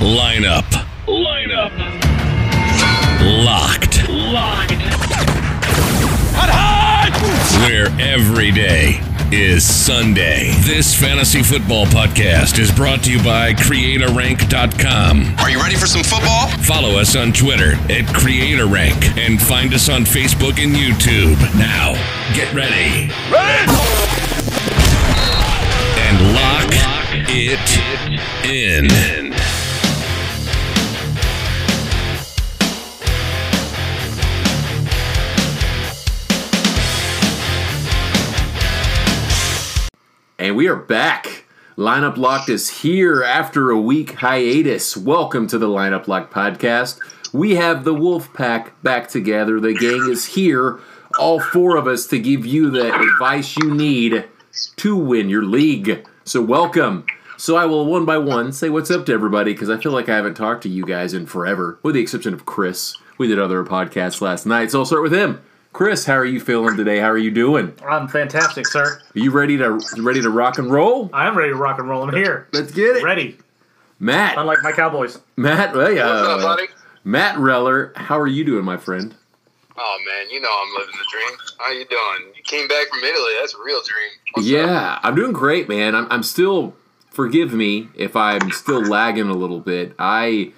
Lineup. Lineup. Locked. Locked. Hot, hot! Where every day is Sunday. This fantasy football podcast is brought to you by CreatorRank.com. Are you ready for some football? Follow us on Twitter at CreatorRank and find us on Facebook and YouTube. Now, get ready. Ready! And lock it in. And we are back. Lineup Locked is here after a week hiatus. Welcome to the Lineup Locked podcast. We have the Wolf Pack back together. The gang is here, all four of us, to give you the advice you need to win your league. So, welcome. So, I will one by one say what's up to everybody because I feel like I haven't talked to you guys in forever, with the exception of Chris. We did other podcasts last night, so I'll start with him. Chris, how are you feeling today? How are you doing? I'm fantastic, sir. Are you ready to ready to rock and roll? I am ready to rock and roll. I'm here. Let's get it. Ready. Matt. Unlike my Cowboys. Matt, well, yeah, What's up, uh, buddy? Matt Reller, how are you doing, my friend? Oh man, you know I'm living the dream. How you doing? You came back from Italy. That's a real dream. What's up? yeah, I'm doing great, man. I'm, I'm still. Forgive me if I'm still lagging a little bit. I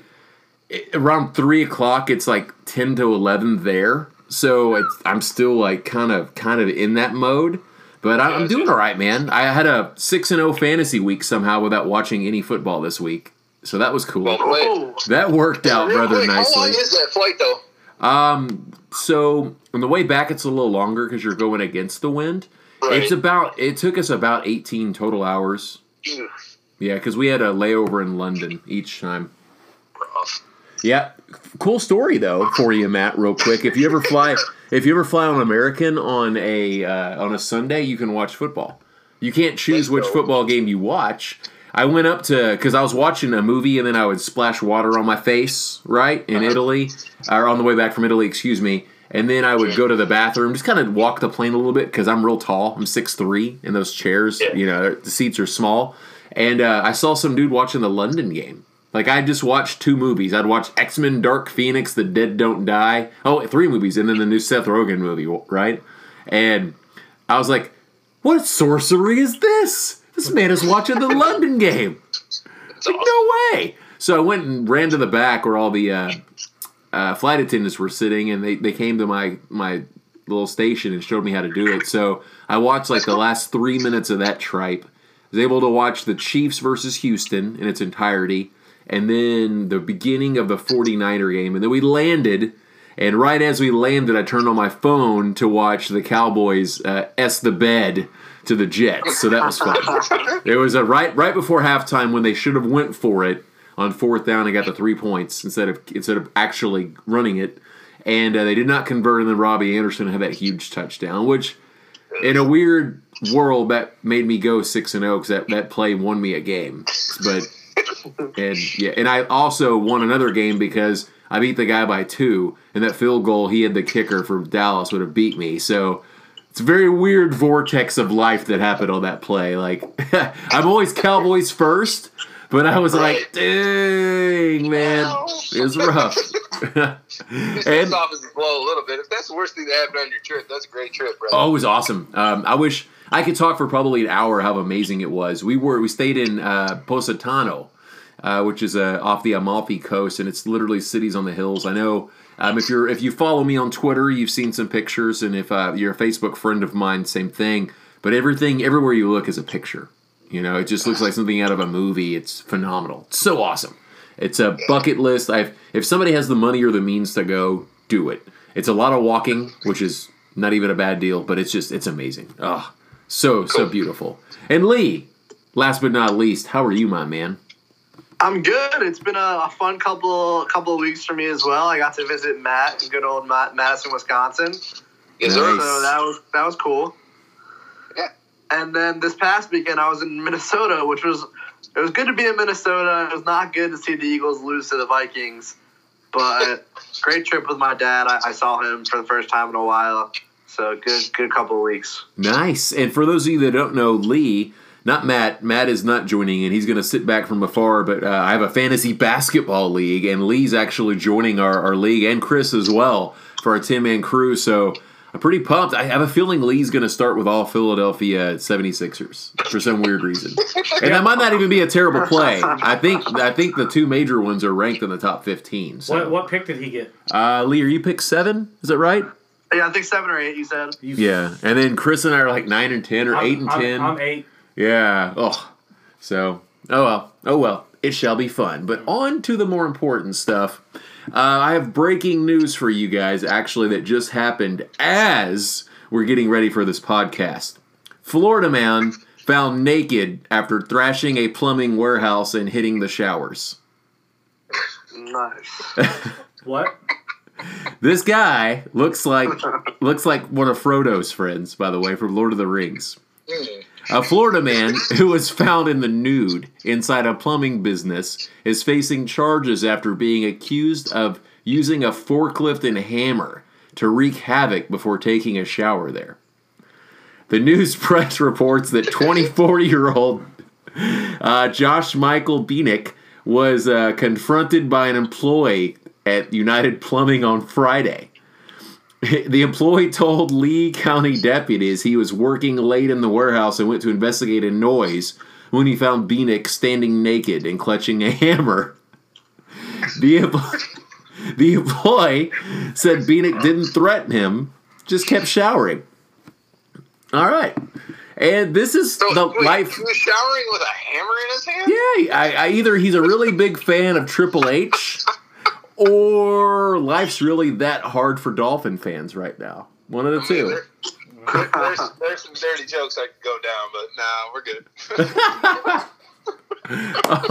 around three o'clock. It's like ten to eleven there, so it's, I'm still like kind of kind of in that mode. But I, I'm doing all right, man. I had a six and zero fantasy week somehow without watching any football this week, so that was cool. That worked out rather quick, How long is that flight though? Um, so on the way back, it's a little longer because you're going against the wind. Right. It's about. It took us about 18 total hours. Yeah, because we had a layover in London each time. rough. Yeah, cool story though for you, Matt. Real quick, if you ever fly, if you ever fly on American on a uh, on a Sunday, you can watch football. You can't choose which football game you watch. I went up to because I was watching a movie and then I would splash water on my face, right in Italy, or on the way back from Italy, excuse me. And then I would go to the bathroom, just kind of walk the plane a little bit because I'm real tall. I'm six three, and those chairs, Yeah. you know, the seats are small. And uh, I saw some dude watching the London game. Like I just watched two movies. I'd watch X Men: Dark Phoenix, The Dead Don't Die. Oh, three movies, and then the new Seth Rogen movie, right? And I was like, "What sorcery is this? This man is watching the London game. Like, no way!" So I went and ran to the back where all the uh, uh, flight attendants were sitting, and they, they came to my my little station and showed me how to do it. So I watched like the last three minutes of that tripe. I Was able to watch the Chiefs versus Houston in its entirety, and then the beginning of the 49er game, and then we landed. And right as we landed, I turned on my phone to watch the Cowboys uh, s the bed to the Jets. So that was fun. it was a right right before halftime when they should have went for it on fourth down and got the three points instead of instead of actually running it. And uh, they did not convert, and then Robbie Anderson had that huge touchdown, which in a weird world that made me go six and zero because that that play won me a game. But and yeah, and I also won another game because I beat the guy by two, and that field goal he had the kicker for Dallas would have beat me. So it's a very weird vortex of life that happened on that play. Like I'm always Cowboys first, but I was like, dang man, it was rough. And off blow a little bit. If that's the worst thing that happened on your trip, that's a great trip, brother. Oh, it was awesome. Um, I wish I could talk for probably an hour how amazing it was. We were we stayed in uh, Positano, uh, which is uh, off the Amalfi coast, and it's literally cities on the hills. I know um, if you're if you follow me on Twitter, you've seen some pictures, and if uh, you're a Facebook friend of mine, same thing. But everything everywhere you look is a picture. You know, it just looks like something out of a movie. It's phenomenal. It's so awesome. It's a bucket list. I've if somebody has the money or the means to go, do it. It's a lot of walking, which is not even a bad deal, but it's just it's amazing. Oh, so so beautiful. And Lee, last but not least, how are you, my man? I'm good. It's been a, a fun couple couple of weeks for me as well. I got to visit Matt in good old Matt, Madison, Wisconsin. yes, Nice. So that was that was cool. Yeah. And then this past weekend I was in Minnesota, which was it was good to be in Minnesota. It was not good to see the Eagles lose to the Vikings, but great trip with my dad. I, I saw him for the first time in a while. So good good couple of weeks. Nice. And for those of you that don't know, Lee not Matt. Matt is not joining and He's going to sit back from afar. But uh, I have a fantasy basketball league, and Lee's actually joining our, our league, and Chris as well for our 10 man crew. So I'm pretty pumped. I have a feeling Lee's going to start with all Philadelphia 76ers for some weird reason. And that might not even be a terrible play. I think I think the two major ones are ranked in the top 15. So. What, what pick did he get? Uh, Lee, are you pick seven? Is that right? Yeah, I think seven or eight. You said. Yeah. And then Chris and I are like nine and 10 or I'm, eight and I'm- 10. I'm, eight. Yeah. Oh. So, oh well. Oh well. It shall be fun. But on to the more important stuff. Uh, I have breaking news for you guys, actually, that just happened as we're getting ready for this podcast. Florida man found naked after thrashing a plumbing warehouse and hitting the showers. Nice. What? This guy looks like looks like one of Frodo's friends, by the way, from Lord of the Rings. A Florida man who was found in the nude inside a plumbing business is facing charges after being accused of using a forklift and hammer to wreak havoc before taking a shower there. The news press reports that 24 year old uh, Josh Michael Beanick was uh, confronted by an employee at United Plumbing on Friday. The employee told Lee County deputies he was working late in the warehouse and went to investigate a noise when he found Beanick standing naked and clutching a hammer. The, the employee said Beanick didn't threaten him, just kept showering. All right. And this is So, the wait, life. He was showering with a hammer in his hand. Yeah, I, I either he's a really big fan of Triple H, or life's really that hard for Dolphin fans right now. One of the two. there- there's, there's some dirty jokes I could go down, but nah, we're good.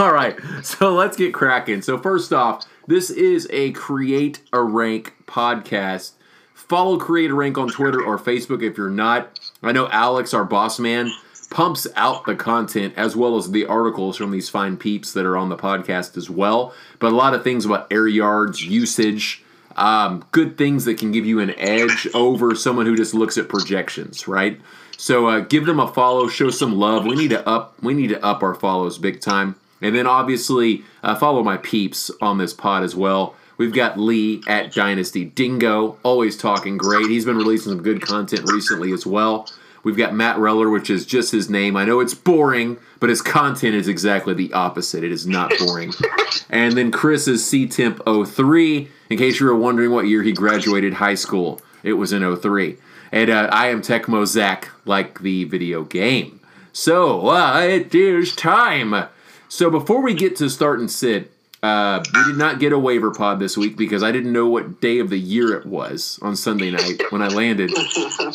All right, so let's get cracking. So first off, this is a Create a Rank podcast. Follow Create a Rank on Twitter or Facebook if you're not. I know Alex, our boss man, pumps out the content as well as the articles from these fine peeps that are on the podcast as well. But a lot of things about air yards, usage, um, good things that can give you an edge over someone who just looks at projections, right? So uh, give them a follow, show some love. We need to up, we need to up our follows big time, and then obviously uh, follow my peeps on this pod as well. We've got Lee at Dynasty Dingo, always talking great. He's been releasing some good content recently as well. We've got Matt Reller, which is just his name. I know it's boring, but his content is exactly the opposite. It is not boring. and then Chris is C Temp 03, In case you were wondering what year he graduated high school, it was in 03. And uh, I am Tecmo Zach, like the video game. So uh, it is time. So before we get to start and sit, uh, we did not get a waiver pod this week because I didn't know what day of the year it was on Sunday night when I landed.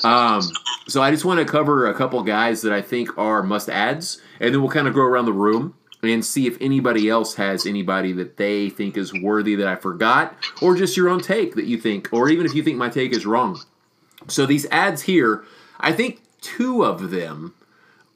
Um, so I just want to cover a couple guys that I think are must adds, and then we'll kind of go around the room and see if anybody else has anybody that they think is worthy that I forgot, or just your own take that you think, or even if you think my take is wrong. So these ads here, I think two of them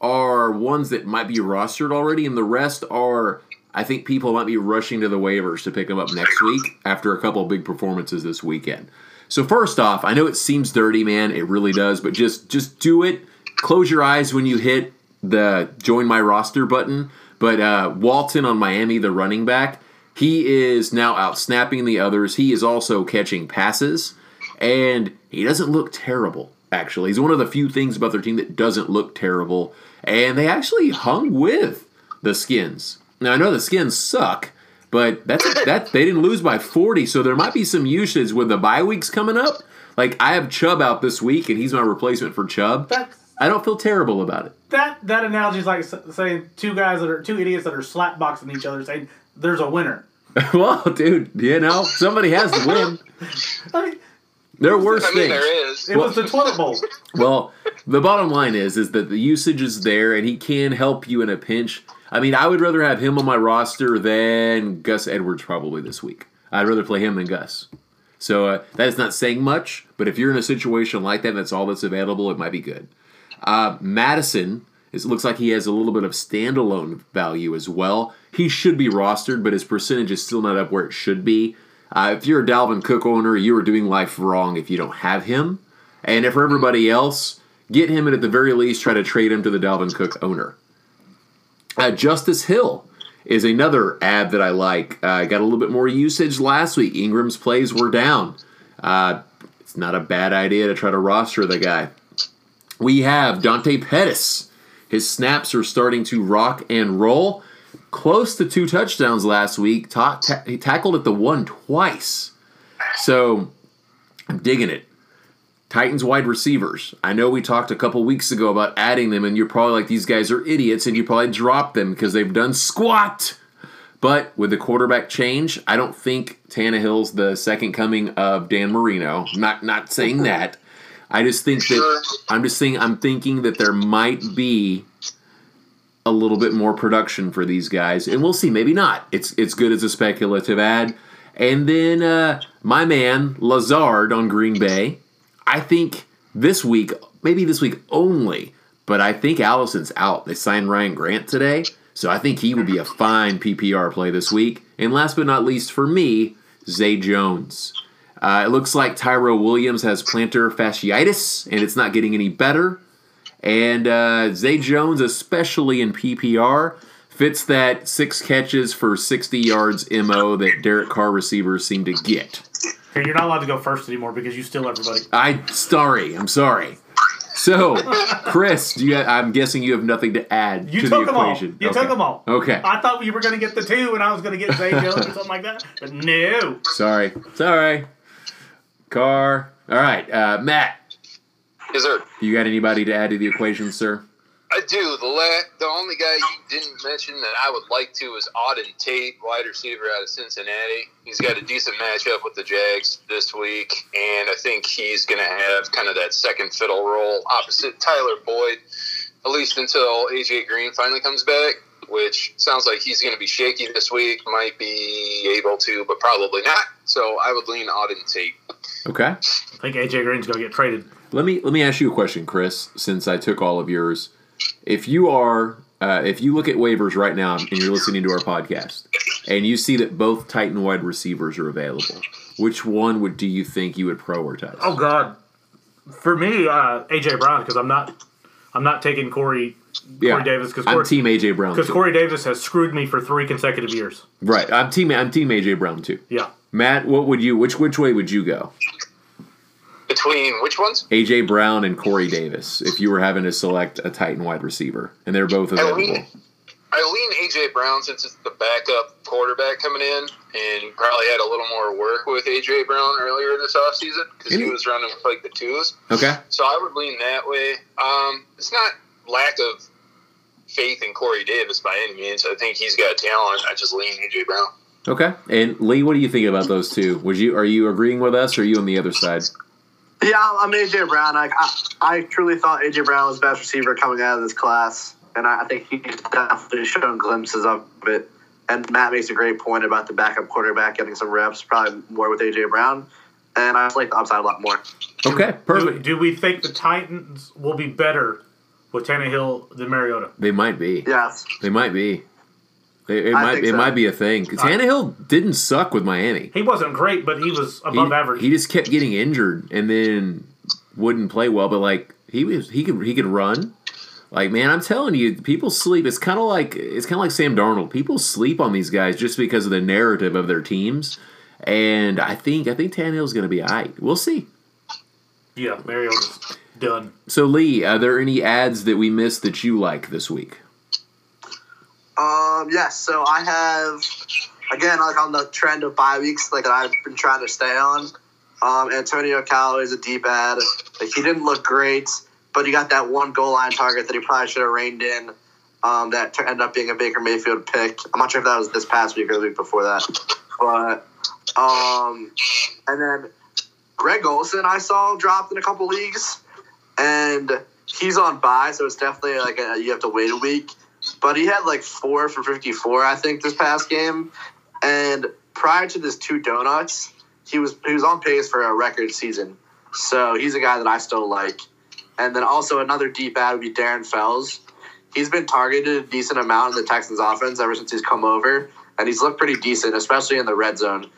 are ones that might be rostered already, and the rest are I think people might be rushing to the waivers to pick them up next week after a couple big performances this weekend. So first off, I know it seems dirty, man. It really does, but just just do it. Close your eyes when you hit the join my roster button. But uh, Walton on Miami, the running back, he is now out snapping the others. He is also catching passes, and he doesn't look terrible. Actually, he's one of the few things about their team that doesn't look terrible. And they actually hung with the Skins. Now I know the Skins suck, but that's that they didn't lose by 40, so there might be some usage with the bye weeks coming up. Like I have Chubb out this week, and he's my replacement for Chubb. That I don't feel terrible about it. that that analogy is like saying two guys that are two idiots that are slapboxing each other, saying there's a winner. well, dude, you know somebody has to win. I mean, There are worse I mean, things. there is. it was the toilet bowl. Well, the bottom line is is that the usage is there, and he can help you in a pinch. I mean, I would rather have him on my roster than Gus Edwards probably this week. I'd rather play him than Gus. So uh, that is not saying much, but if you're in a situation like that, that's all that's available. It might be good. Uh, Mattison, it looks like he has a little bit of standalone value as well. He should be rostered, but his percentage is still not up where it should be. Uh, if you're a Dalvin Cook owner, you are doing life wrong if you don't have him. And if for everybody else, get him and at the very least try to trade him to the Dalvin Cook owner. Uh, Justice Hill is another ad that I like. Uh, got a little bit more usage last week. Ingram's plays were down. Uh, it's not a bad idea to try to roster the guy. We have Dante Pettis. His snaps are starting to rock and roll. Close to two touchdowns last week. Ta- ta- he tackled at the one twice. So I'm digging it. Titans wide receivers. I know we talked a couple weeks ago about adding them, and you're probably like, these guys are idiots, and you probably dropped them because they've done squat. But with the quarterback change, I don't think Tannehill's the second coming of Dan Marino. Not not saying that. I just think that I'm just saying I'm thinking that there might be a little bit more production for these guys, and we'll see. Maybe not. It's it's good as a speculative ad. And then uh, my man Lazard on Green Bay. I think this week, maybe this week only, but I think Allison's out. They signed Ryan Grant today, so I think he would be a fine PPR play this week. And last but not least, for me, Zay Jones. Uh, it looks like Tyrell Williams has plantar fasciitis, and it's not getting any better. And uh, Zay Jones, especially in PPR, fits that six catches for 60 yards MO that Derek Carr receivers seem to get. Here, you're not allowed to go first anymore because you steal everybody. I sorry, I'm sorry. So, Chris, do you? I'm guessing you have nothing to add You to took the them all. equation. You okay. took them all. Okay. I thought you were going to get the two, and I was going to get Zay Jones or something like that. But no. Sorry, sorry. Car. All right, uh, Matt. Yes, sir. You got anybody to add to the equation, sir? I do. The la- the only guy you didn't mention that I would like to is Auden Tate, wide receiver out of Cincinnati. He's got a decent matchup with the Jags this week, and I think he's going to have kind of that second fiddle role opposite Tyler Boyd, at least until AJ Green finally comes back. Which sounds like he's going to be shaky this week. Might be able to, but probably not. So I would lean Auden Tate. Okay. I think AJ Green's going to get traded. Let me let me ask you a question, Chris. Since I took all of yours, if you are uh, if you look at waivers right now and you're listening to our podcast, and you see that both Titan wide receivers are available, which one would do you think you would prioritize? Oh God, for me, uh, AJ Brown because I'm not, I'm not taking Corey, Corey Davis because I'm Team AJ Brown. because. Corey Davis has screwed me for three consecutive years. Right. I'm team. I'm Team AJ Brown too. Yeah, Matt, what would you? Which which way would you go? Between which ones? AJ Brown and Corey Davis. If you were having to select a Titan wide receiver, and they're both I available. lean, I lean AJ Brown since it's the backup quarterback coming in, and probably had a little more work with AJ Brown earlier this offseason because he was running with like the twos. Okay. So I would lean that way. Um, it's not lack of faith in Corey Davis by any means. I think he's got talent. I just lean AJ Brown. Okay. And Lee, what do you think about those two? Would you are you agreeing with us, or are you on the other side? Yeah, I'm AJ Brown. I, I, I truly thought AJ Brown was the best receiver coming out of this class, and I, I think he's definitely shown glimpses of it. And Matt makes a great point about the backup quarterback getting some reps, probably more with AJ Brown. And I just like the upside a lot more. Okay. do, do we think the Titans will be better with Tannehill than Mariota? They might be. Yes. They might be. It, it might. It so. might be a thing. Tannehill didn't suck with Miami. He wasn't great, but he was He, above average. he just kept getting injured and then wouldn't play well. But like he was, he could he could run. Like man, I'm telling you, people sleep. It's kind of like it's kind of like Sam Darnold. People sleep on these guys just because of the narrative of their teams. And I think I think Tannehill's going to be alright. We'll see. yeah, Mariota's done. So Lee, are there any ads that we missed that you like this week? Um, yes. So I have again like on the trend of bye weeks, like that I've been trying to stay on. Um, Antonio Callaway is a deep ad. Like he didn't look great, but he got that one goal line target that he probably should have reined in. Um, that ended up being a Baker Mayfield pick. I'm not sure if that was this past week or the week before that, but um, and then Greg Olsen I saw dropped in a couple leagues, and he's on bye, so it's definitely like a, you have to wait a week but he had like four for 54 i think this past game. And prior to this two donuts he was he was on pace for a record season. So he's a guy that i still like. And then also another deep ad would be darren fells. He's been targeted a decent amount in the texans offense ever since he's come over and he's looked pretty decent especially in the red zone.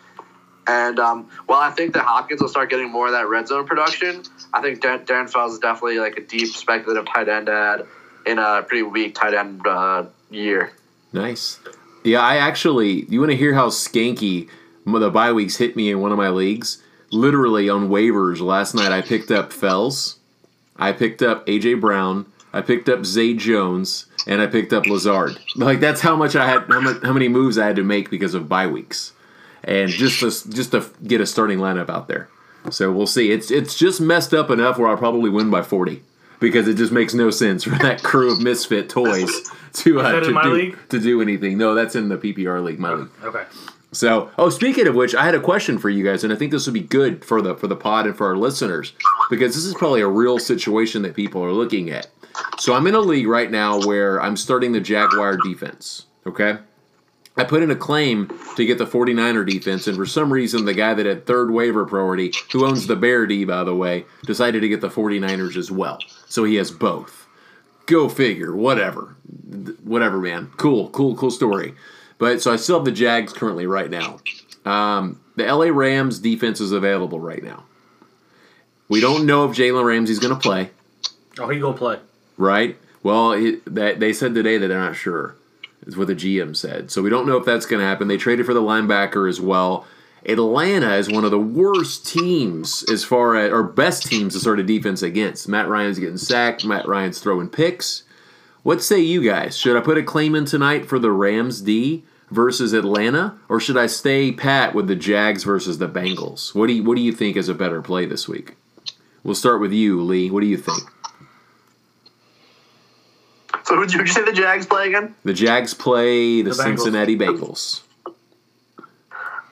And um, while I think that Hopkins will start getting more of that red zone production, I think Dar- Darren Fells is definitely like a deep speculative tight end ad. In a pretty weak tight end uh, year. Nice. Yeah, I actually. You want to hear how skanky the bye weeks hit me in one of my leagues? Literally on waivers last night, I picked up Fells, I picked up AJ Brown, I picked up Zay Jones, and I picked up Lazard. Like that's how much I had, how, much, how many moves I had to make because of bye weeks, and just to just to get a starting lineup out there. So we'll see. It's it's just messed up enough where I'll probably win by forty because it just makes no sense for that crew of misfit toys to uh, to, do, league? to do anything. No, that's in the PPR league, my league. Okay. So, oh, speaking of which, I had a question for you guys, and I think this would be good for the for the pod and for our listeners because this is probably a real situation that people are looking at. So, I'm in a league right now where I'm starting the Jaguar defense. Okay, I put in a claim to get the 49er defense, and for some reason, the guy that had third waiver priority, who owns the Bear D, by the way, decided to get the 49ers as well. So he has both. Go figure. Whatever. Whatever, man. Cool, cool, cool story. But so I still have the Jags currently right now. Um, the LA Rams defense is available right now. We don't know if Jalen Ramsey's going to play, Oh, he go play. right? Well, it, that, they said today that they're not sure, is what the GM said. So we don't know if that's going to happen. They traded for the linebacker as well. Atlanta is one of the worst teams as far as, or best teams to start a defense against. Matt Ryan's getting sacked. Matt Ryan's throwing picks. What say you guys? Should I put a claim in tonight for the Rams D versus Atlanta, or should I stay pat with the Jags versus the Bengals? What do you What do you think is a better play this week? We'll start with you, Lee. What do you think? So who'd you, say the Jags play again? The Jags play the, The Bengals. Cincinnati Bengals.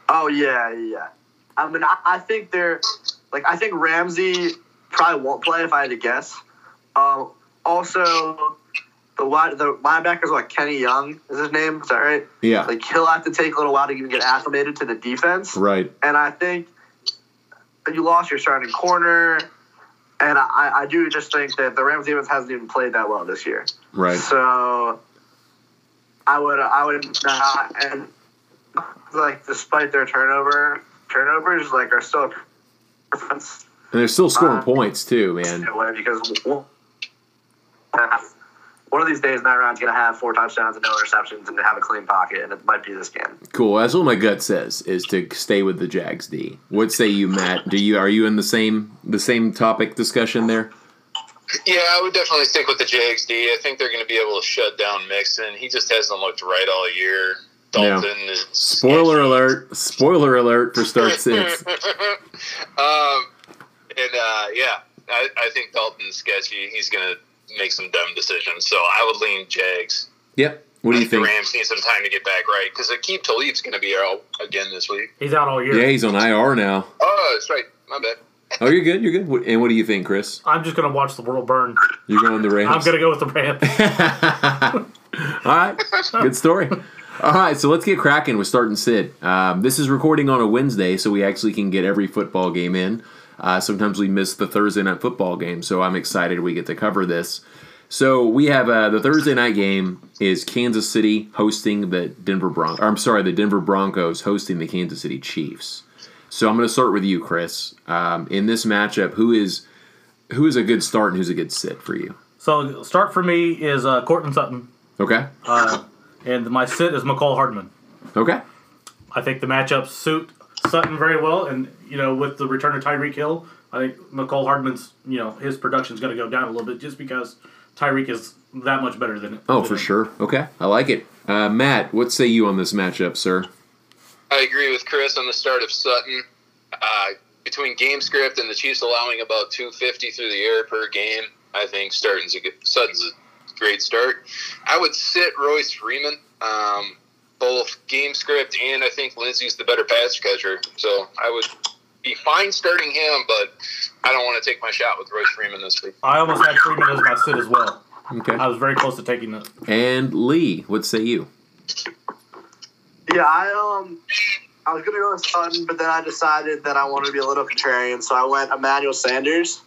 Oh yeah, yeah. I mean, I, I think they're like I think Ramsey probably won't play if I had to guess. Um, also, the wide the linebackers like Kenny Young is his name. Is that right? Yeah, Like he'll have to take a little while to even get acclimated to the defense. right. And I think you lost your starting corner. And I, I do just think that the Rams defense hasn't even played that well this year. Right. So I would I would not and like despite their turnover turnovers like are still And they're still scoring Uh, points too, man. because one of these days Matt Ryan's gonna have four touchdowns and no interceptions and have a clean pocket and it might be this game. Cool. That's what my gut says is to stay with the Jags D. What say you, Matt? Do you are you in the same the same topic discussion there? Yeah, I would definitely stick with the Jags D. I think they're going to be able to shut down Mixon. He just hasn't looked right all year. Dalton is Spoiler alert! Spoiler alert for start six. um, and uh, yeah, I, I think Dalton's sketchy. He's going to make some dumb decisions. So I would lean Jags. Yep. What do you think think? the Rams need some time to get back right because Aqib Talib's going to be out again this week. He's out all year. Yeah, he's on IR now. Oh, that's right. My bad. Oh, you're good. You're good. And what do you think, Chris? I'm just gonna watch the world burn. You're going the Rams. I'm gonna go with the Rams. All right, good story. All right, so let's get cracking with starting Sid. Um, this is recording on a Wednesday, so we actually can get every football game in. Uh, sometimes we miss the Thursday night football game, so I'm excited we get to cover this. So we have uh, the Thursday night game is Kansas City hosting the Denver Broncos. I'm sorry, the Denver Broncos hosting the Kansas City Chiefs. So I'm going to start with you, Chris. Um, in this matchup, who is who is a good start and who's a good sit for you? so start for me is uh, Courtland Sutton, Okay, uh, and my sit is Mecole Hardman. okay, I think the matchups suit Sutton very well, and you know with the return of Tyreek Hill, I think Mecole Hardman's you know his production's going to go down a little bit just because Tyreek is that much better than Oh, than for him. sure. Okay, I like it. Uh, Matt, what say you on this matchup, sir? I agree with Chris on the start of Sutton. Uh, between game script and the Chiefs allowing about 250 through the air per game, I think Sutton's a, good, Sutton's a great start. I would sit Royce Freeman, um, both game script and I think Lindsay's the better pass catcher. So I would be fine starting him, but I don't want to take my shot with Royce Freeman this week. I almost had Freeman as my sit as well. Okay. I was very close to taking it. And Lee, what say you? Yeah, I um, I was gonna go with Sutton, but then I decided that I wanted to be a little contrarian, so I went Emmanuel Sanders.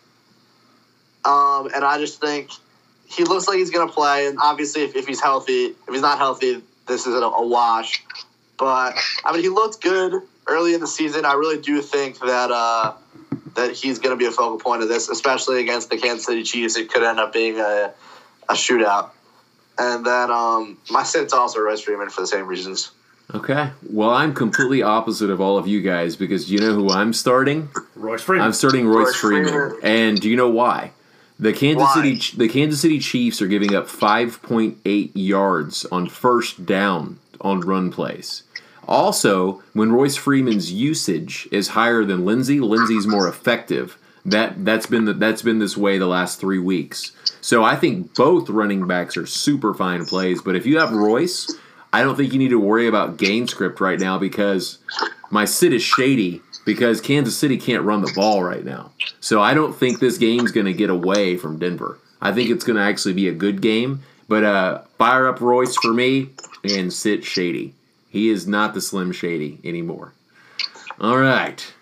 Um, and I just think he looks like he's gonna play, and obviously, if, if he's healthy, if he's not healthy, this is a, a wash. But I mean, he looked good early in the season. I really do think that uh, that he's gonna be a focal point of this, especially against the Kansas City Chiefs. It could end up being a a shootout. And then um, my sit's also Royce Freeman for the same reasons. Okay. Well, I'm completely opposite of all of you guys because you know who I'm starting? Royce Freeman. I'm starting Royce Royce Freeman. Freeman. And do you know why? The Kansas Why? City the Kansas City Chiefs are giving up 5.8 yards on first down on run plays. Also, when Royce Freeman's usage is higher than Lindsay, Lindsay's more effective. That that's been the, that's been this way the last 3 weeks. So I think both running backs are super fine plays, but if you have Royce, I don't think you need to worry about game script right now because my sit is shady because Kansas City can't run the ball right now. So I don't think this game's going to get away from Denver. I think it's going to actually be a good game. But uh, fire up Royce for me and sit Shady. He is not the Slim Shady anymore. All right.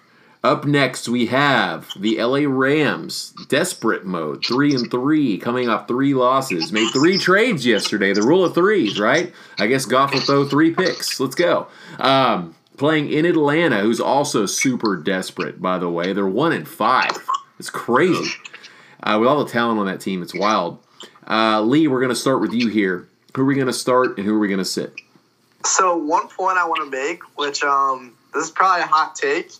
Up next, we have the LA Rams, desperate mode, three and three, coming off three losses. Made three trades yesterday. The rule of threes, right? I guess Goff will throw three picks. Let's go. Um, playing in Atlanta, who's also super desperate. By the way, they're one and five. It's crazy. Uh, with all the talent on that team, it's wild. Uh, Lee, we're going to start with you here. Who are we going to start and who are we going to sit? So one point I want to make, which um, this is probably a hot take,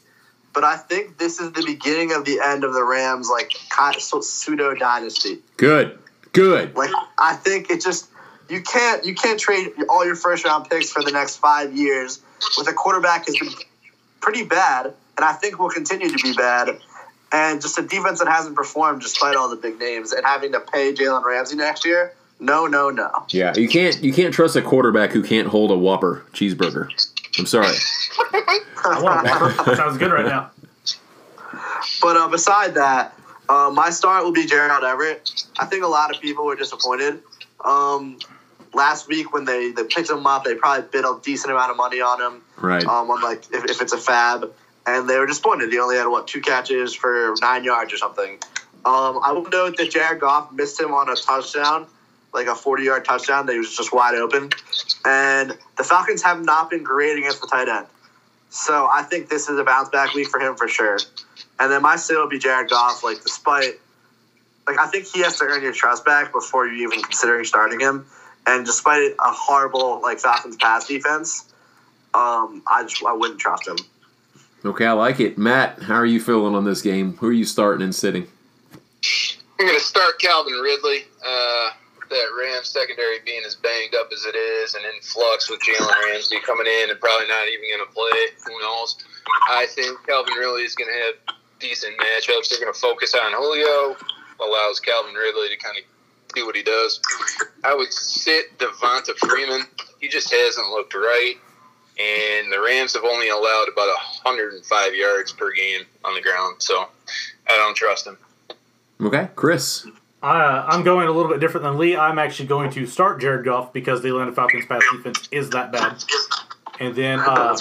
but I think this is the beginning of the end of the Rams, like kind of pseudo dynasty. Good. Good. Like I think it just you can't you can't trade all your first round picks for the next five years with a quarterback has been pretty bad, and I think will continue to be bad. And just a defense that hasn't performed despite all the big names, and having to pay Jalen Ramsey next year, no, no, no. Yeah, you can't you can't trust a quarterback who can't hold a Whopper cheeseburger. I'm sorry. I want a Whopper. Sounds good right now. But uh, beside that, uh, my start will be Gerald Everett. I think a lot of people were disappointed. Um, last week when they, they picked him up, they probably bid a decent amount of money on him. Right. Um, on like if, if it's a FAAB, and they were disappointed. He only had what two catches for nine yards or something. Um, I will note that Jared Goff missed him on a touchdown, like a forty-yard touchdown that he was just wide open, and the Falcons have not been great against the tight end. So I think this is a bounce back week for him for sure. And then my sit will be Jared Goff. Like despite, like I think he has to earn your trust back before you even considering starting him. And despite a horrible like Falcons pass defense, um, I just I wouldn't trust him. Okay, I like it. Matt, how are you feeling on this game? Who are you starting and sitting? I'm going to start Calvin Ridley. Uh, that Rams secondary being as banged up as it is and in flux with Jalen Ramsey coming in and probably not even going to play. Who knows? I think Calvin Ridley is going to have decent matchups. They're going to focus on Julio, allows Calvin Ridley to kind of do what he does. I would sit Devonta Freeman. He just hasn't looked right. And the Rams have only allowed about 105 yards per game on the ground. So I don't trust him. Okay, Chris. Uh, I'm going a little bit different than Lee. I'm actually going to start Jared Goff because the Atlanta Falcons pass defense is that bad. And then uh,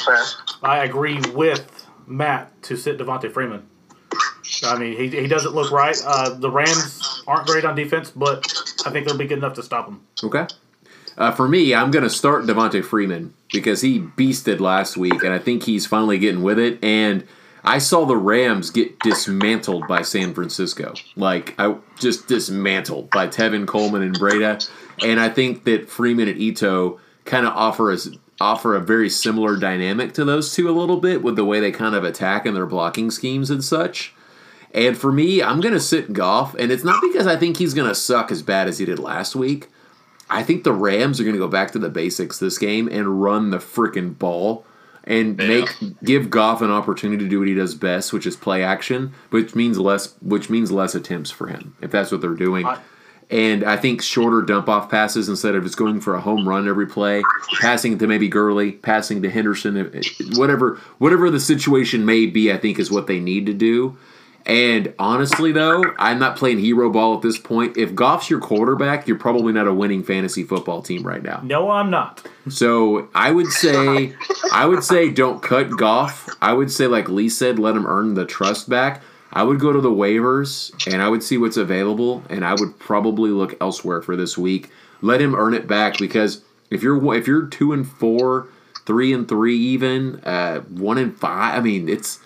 I agree with Matt to sit Devonta Freeman. I mean, he, he doesn't look right. Uh, the Rams aren't great on defense, but I think they'll be good enough to stop them. Okay. Uh, for me, I'm going to start Devonta Freeman because he beasted last week, and I think he's finally getting with it. And I saw the Rams get dismantled by San Francisco. Like, I just dismantled by Tevin Coleman and Breida. And I think that Freeman and Ito kind of offer us offer a very similar dynamic to those two a little bit with the way they kind of attack and their blocking schemes and such. And for me, I'm going to sit Goff, and it's not because I think he's going to suck as bad as he did last week. I think the Rams are going to go back to the basics this game and run the freaking ball and Yeah. make give Goff an opportunity to do what he does best, which is play action, which means less which means less attempts for him if that's what they're doing. I- and I think shorter dump off passes instead of just going for a home run every play, passing to maybe Gurley, passing to Henderson, whatever whatever the situation may be, I think is what they need to do. And honestly, though, I'm not playing hero ball at this point. If Goff's your quarterback, you're probably not a winning fantasy football team right now. No, I'm not. So I would say, I would say, don't cut Goff. I would say, like Lee said, let him earn the trust back. I would go to the waivers and I would see what's available, and I would probably look elsewhere for this week. Let him earn it back because if you're if you're two and four, three and three, even uh, one and five, I mean it's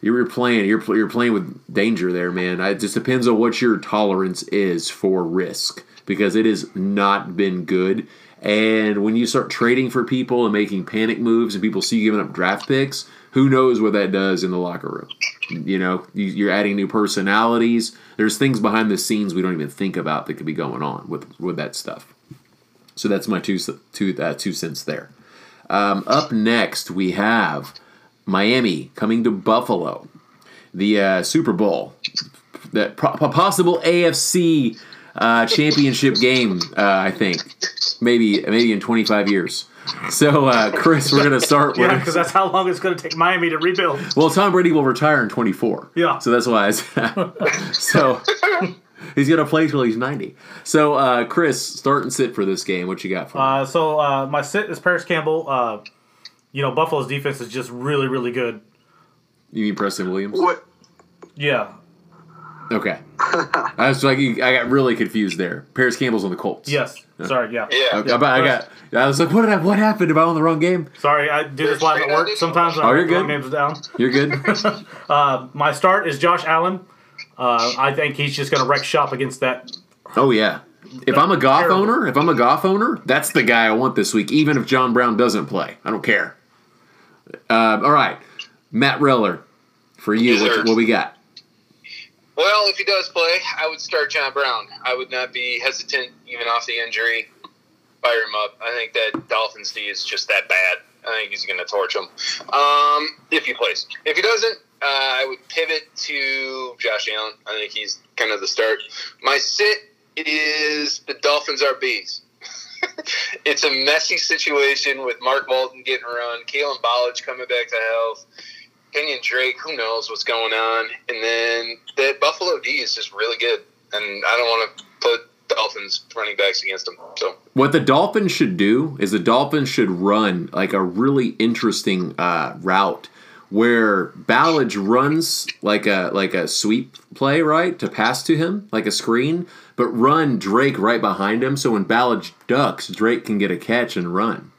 you're playing you're you're playing with danger there, man. It just depends on what your tolerance is for risk. because it has not been good. And when you start trading for people and making panic moves, and people see you giving up draft picks, who knows what that does in the locker room? You know, you- you're adding new personalities. There's things behind the scenes we don't even think about that could be going on with with that stuff. So that's my two two uh, two cents there. Um, up next, we have Miami coming to Buffalo, the uh, Super Bowl, the pro- possible AFC uh, championship game. Uh, I think maybe maybe in 25 years. So, uh, Chris, we're gonna start with Yeah, because that's how long it's going to take Miami to rebuild. well, Tom Brady will retire in 24. Yeah. So that's why. I, so he's gonna play till he's 90. So, uh, Chris, start and sit for this game. What you got for me? Uh, so uh, my sit is Parris Campbell. You know, Buffalo's defense is just really, really good. You mean Preston Williams? What? Yeah, Okay. I was like, I got really confused there. Parris Campbell's on the Colts. yes. Sorry, yeah. Yeah. Okay, but I got. I was like, what did I? What happened? Am I on the wrong game? Sorry, I do this live at work sometimes. Oh, you're wrong good. Names down. You're good. Uh, my start is Josh Allen. Uh, I think he's just going to wreck shop against that. oh yeah. If I'm a Goff Terrible. owner, if I'm a Goff owner, that's the guy I want this week. Even if John Brown doesn't play, I don't care. Uh, all right, Matt Reller, for you, Yes, what, what we got? Well, if he does play, I would start John Brown. I would not be hesitant, even off the injury. Fire him up. I think that Dolphins D is just that bad. I think he's going to torch him. Um, if he plays. If he doesn't, uh, I would pivot to Josh Allen. I think he's kind of the start. My sit is the Dolphins are bees. It's a messy situation with Mark Walton getting run, Kalen Ballage coming back to health. Kenyan Drake, who knows what's going on. And then that Buffalo D is just really good. And I don't want to put Dolphins running backs against them. So What the Dolphins should do is the Dolphins should run like a really interesting uh, route where Ballage runs like a like a sweep play, right, to pass to him like a screen, but run Drake right behind him. So when Ballage ducks, Drake can get a catch and run,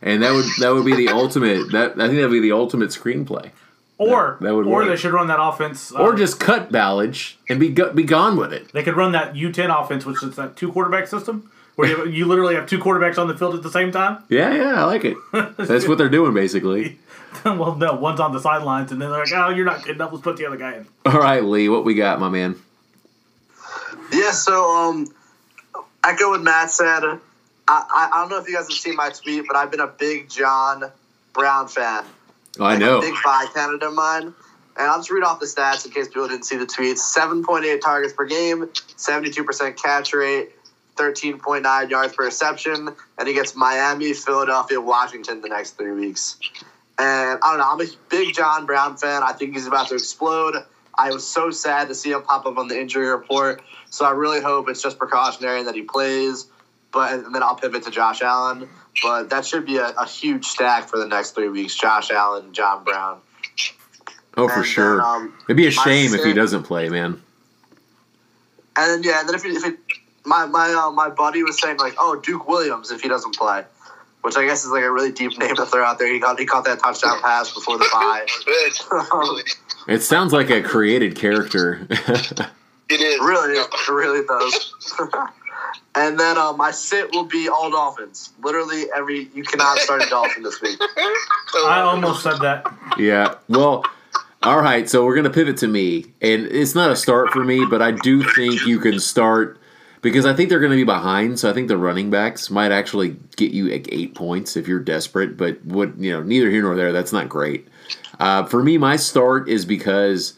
and that would that would be the ultimate. That I think that would be the ultimate screenplay. Or, That- that would or work. they should run that offense. uh, Or just cut Ballage and be go, be gone with it. They could run that U10 offense, which is that two quarterback system, where you, you literally have two quarterbacks on the field at the same time. Yeah, yeah, I like it. That's what they're doing basically. well, no, one's on the sidelines, and then they're like, "Oh, you're not good enough. Let's put the other guy in." All right, Lee, what we got, my man? Yeah, so um, echo what Matt said. I, I, I don't know if you guys have seen my tweet, but I've been a big John Brown fan. Oh, I Like, know. A big five candidate of mine. And I'll just read off the stats in case people didn't see the tweets. 7.8 targets per game, 72% catch rate, 13.9 yards per reception, and he gets Miami, Philadelphia, Washington the next three weeks. And I don't know, I'm a big John Brown fan. I think he's about to explode. I was so sad to see him pop up on the injury report. So I really hope it's just precautionary and that he plays. But and then I'll pivot to Josh Allen. But that should be a, a huge stack for the next three weeks. Josh Allen, John Brown. Oh, for And sure. then, um, It'd be a my shame if he doesn't play, man. And then yeah, and then if, it, if it, my my uh, my buddy was saying like, oh Duke Williams if he doesn't play, which I guess is like a really deep name to throw out there. He got he caught that touchdown pass before the bye. It sounds like a created character. it is. really, No. it really does. and then uh, my sit will be all Dolphins. Literally every you cannot start a Dolphin this week. I almost said that. yeah. Well, all right. So we're gonna pivot to me, and it's not a start for me, but I do think you can start because I think they're gonna be behind. So I think the running backs might actually get you like eight points if you're desperate. But what you know, neither here nor there. That's not great. Uh, for me, my start is because.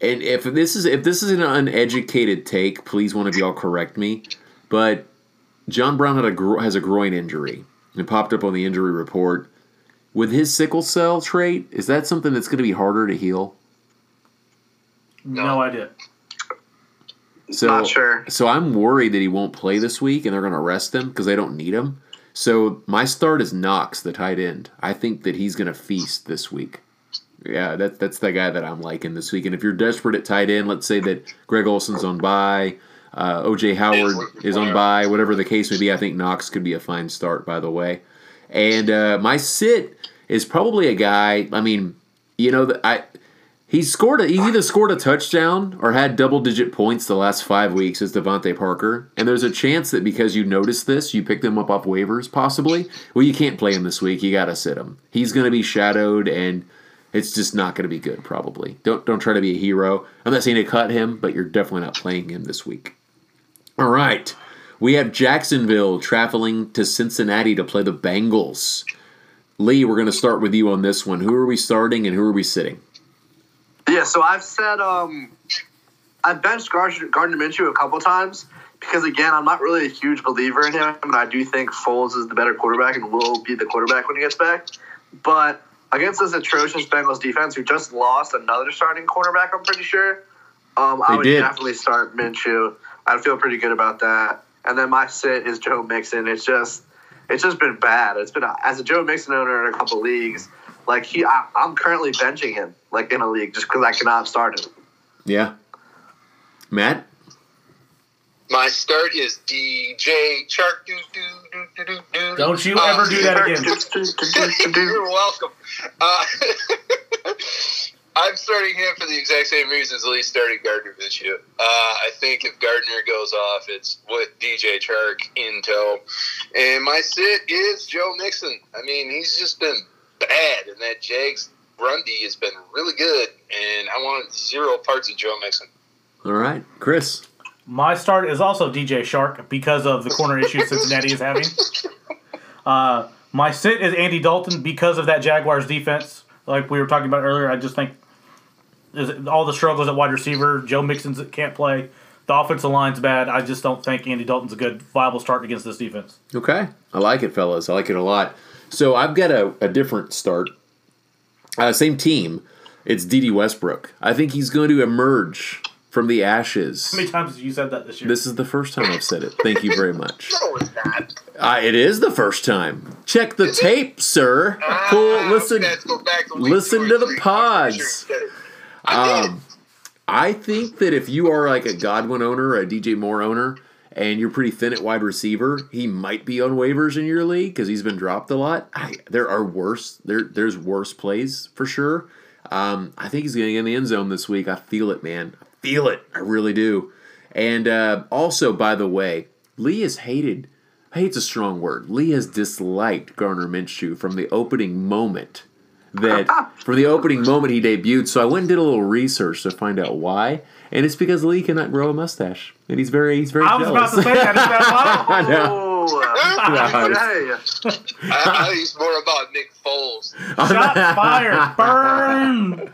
And if this is if this is an uneducated take, please one of y'all correct me. But John Brown had a gro- has a groin injury. It popped up on the injury report. With his sickle cell trait, is that something that's going to be harder to heal? No, idea. So, Not sure. So I'm worried that he won't play this week, and they're going to rest him because they don't need him. So my start is Knox, the tight end. I think that he's going to feast this week. Yeah, that's that's the guy that I'm liking this week. And if you're desperate at tight end, let's say that Greg Olsen's on bye, uh, OJ Howard is on bye, whatever the case may be. I think Knox could be a fine start. By the way, and uh, my sit is probably a guy. I mean, you know, I He's scored. A, he's either scored a touchdown or had double digit points the last five weeks as DeVante Parker. And there's a chance that because you noticed this, you picked him up off waivers, possibly. Well, you can't play him this week. You got to sit him. He's going to be shadowed, and it's just not going to be good. Probably. Don't don't try to be a hero. I'm not saying to cut him, but you're definitely not playing him this week. All right. We have Jacksonville traveling to Cincinnati to play the Bengals. Lee, we're going to start with you on this one. Who are we starting and who are we sitting? Yeah, so I've said um, I've benched Gardner, Gardner Minshew a couple times because again, I'm not really a huge believer in him, and I do think Foles is the better quarterback and will be the quarterback when he gets back. But against this atrocious Bengals defense, who just lost another starting cornerback. I'm pretty sure. Um, I would did. definitely start Minshew. I'd feel pretty good about that. And then my sit is Joe Mixon. It's just, it's just been bad. It's been as a Joe Mixon owner in a couple leagues. Like he, I, I'm currently benching him like in a league just because I cannot start him. Yeah. Matt? My start is DJ Chark. Do, do, do, do, do, do. Don't you Uh, ever do that again. You're welcome. Uh, I'm starting him for the exact same reasons Lee started Gardner Minshew. Uh, I think if Gardner goes off, it's with DJ Chark in tow. And my sit is Joe Mixon. I mean, he's just been bad, and that Jags run D has been really good, and I want zero parts of Joe Mixon. All right. Chris? My start is also DJ Chark because of the corner issues Cincinnati is having. Uh, my sit is Andy Dalton because of that Jaguars defense. Like we were talking about earlier, I just think all the struggles at wide receiver. Joe Mixon's can't play. The offensive line's bad. I just don't think Andy Dalton's a good viable start against this defense. Okay. I like it, fellas. I like it a lot. So I've got a, a different start. Uh, same team. It's Dede Westbrook. I think he's going to emerge from the ashes. How many times have you said that this year? This is the first time I've said it. Thank you very much. No, it's not. Uh, it is the first time. Check the tape, sir. Cool. Ah, Listen. let's go back to listen to the pods. sure you said it. I. Um, I think that if you are like a Godwin owner, a DJ Moore owner, and you're pretty thin at wide receiver, he might be on waivers in your league because he's been dropped a lot. I, there are worse. There, there's worse plays for sure. Um, I think he's going to get in the end zone this week. I feel it, man. I feel it. I really do. And uh, also, by the way, Lee has hated. Hate's a strong word. Lee has disliked Gardner Minshew from the opening moment that from the opening moment he debuted. So I went and did a little research to find out why, and it's because Lee cannot grow a mustache, and he's very he's very I was jealous. about to say that. Is that why? I know. Oh, No, okay. I, I think more about Nick Foles. Shots fired. Burn.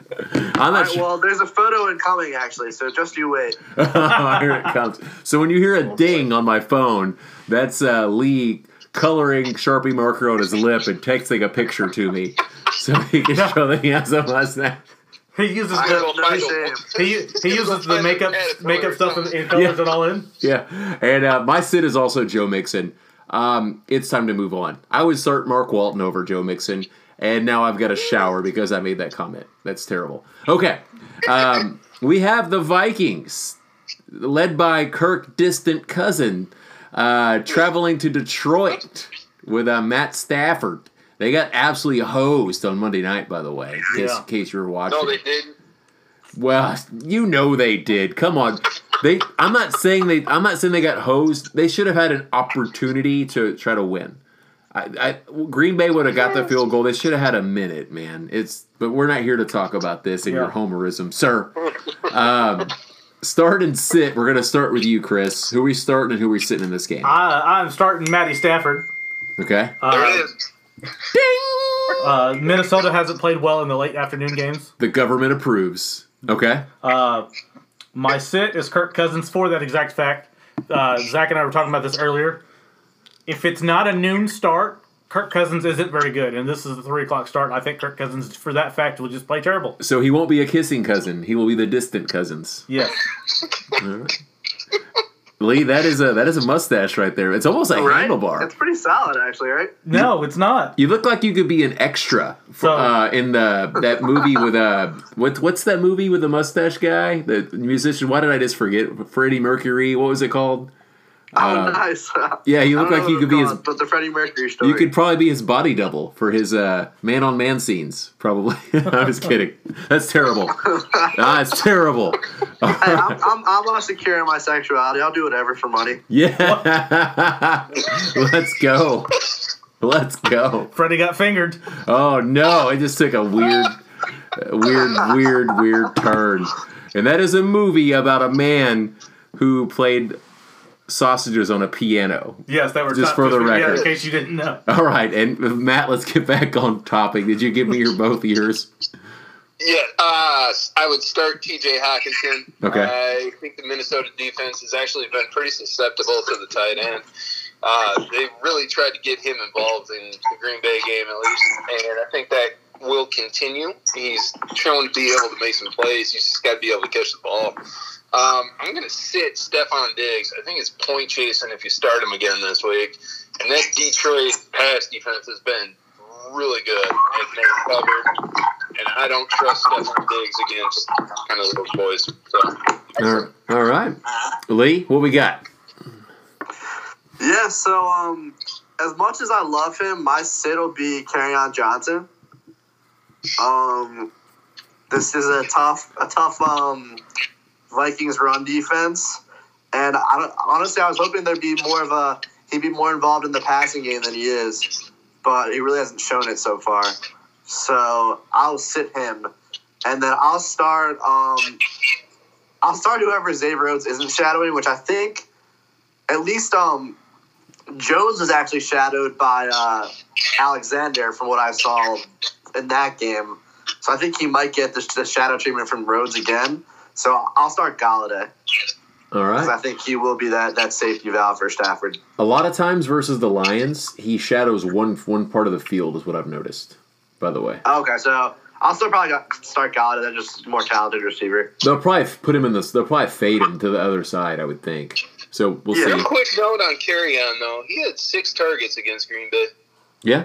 I'm All not right, sure. well, there's a photo incoming actually, so just you wait. Here it comes. So when you hear a ding on my phone, that's uh, Lee coloring Sharpie marker on his lip and texting a picture to me, so he can show that he has a mustache. He uses I the have no he, he uses the makeup makeup stuff and, and colors it all in. Yeah, and uh, my sit is also Joe Mixon. Um, it's time to move on. I would start Mark Walton over Joe Mixon, and now I've got a shower because I made that comment. That's terrible. Okay, um, we have the Vikings, led by Kirk distant cousin, uh, traveling to Detroit with uh, Matt Stafford. They got absolutely hosed on Monday night, by the way, in case, Yeah. in case you were watching. No, they didn't. Well, you know they did. Come on. They I'm not saying they I'm not saying they got hosed. They should have had an opportunity to try to win. I, I Green Bay would have got the field goal. They should have had a minute, man. It's but we're not here to talk about this and your homerism, sir. Um, start and sit. We're gonna start with you, Chris. Who are we starting and who are we sitting in this game? I, I'm starting Matty Stafford. Okay. There Uh, it is. uh, Minnesota hasn't played well in the late afternoon games. The government approves. Okay. Uh, my sit is Kirk Cousins for that exact fact. Uh, Zach and I were talking about this earlier. If it's not a noon start, Kirk Cousins isn't very good, and this is a three o'clock start. I think Kirk Cousins, for that fact, will just play terrible. So he won't be a kissing cousin. He will be the distant cousins. Yes. Lee, that is a that is a mustache right there. It's almost like Right? handlebar. It's pretty solid, actually, right? No, it's not. You look like you could be an extra for, So- uh, in the that movie with uh what what's that movie with the mustache guy, the musician? Why did I just forget? Freddie Mercury. What was it called? Oh, Uh, nice. yeah, you I look like know you could be I'm his. but the Freddie Mercury story. You could probably be his body double for his uh, man on man scenes. Probably. I was kidding. That's terrible. Ah, it's terrible. Hey, I'm, I'm, I'm not secure in my sexuality. I'll do whatever for money. Yeah. Let's go. Let's go. Freddie got fingered. Oh no! It just took a weird, weird, weird, weird turn. And that is a movie about a man who played sausages on a piano. Yes, that were Just top for the yeah, record. in case you didn't know. All right, and Matt, let's get back on topic. Did you give me your both ears? Yeah, uh, I would start T.J. Hockenson. Okay. I think the Minnesota defense has actually been pretty susceptible to the tight end. Uh, they really tried to get him involved in the Green Bay game at least, and I think that will continue. He's shown to be able to make some plays. He's just got to be able to catch the ball. Um, I'm going to sit Stefon Diggs. I think it's point chasing if you start him again this week. And that Detroit pass defense has been really good at man covered. And I don't trust Stefon Diggs against kind of those boys. So All- All right, Lee, what we got? Yeah, so um, as much as I love him, my sit will be on Johnson. Um, this is a tough, a tough um, Vikings run defense, and I honestly, I was hoping there'd be more of a he'd be more involved in the passing game than he is, but he really hasn't shown it so far. So I'll sit him, and then I'll start. Um, I'll start whoever Xavier Rhodes isn't shadowing, which I think at least um Jones was actually shadowed by uh, Alexander from what I saw in that game. So I think he might get the, the shadow treatment from Rhodes again. So I'll start Golladay All right. I think he will be that, that safety valve for Stafford. A lot of times versus the Lions, he shadows one one part of the field, is what I've noticed. By the way, Okay, so I'll still probably start Golladay. That's just a more talented receiver. they'll probably put him in this. They'll probably fade him to the other side. I would think. So we'll Yeah. see. quick note on Kerryon though. He had six targets against Green Bay. Yeah.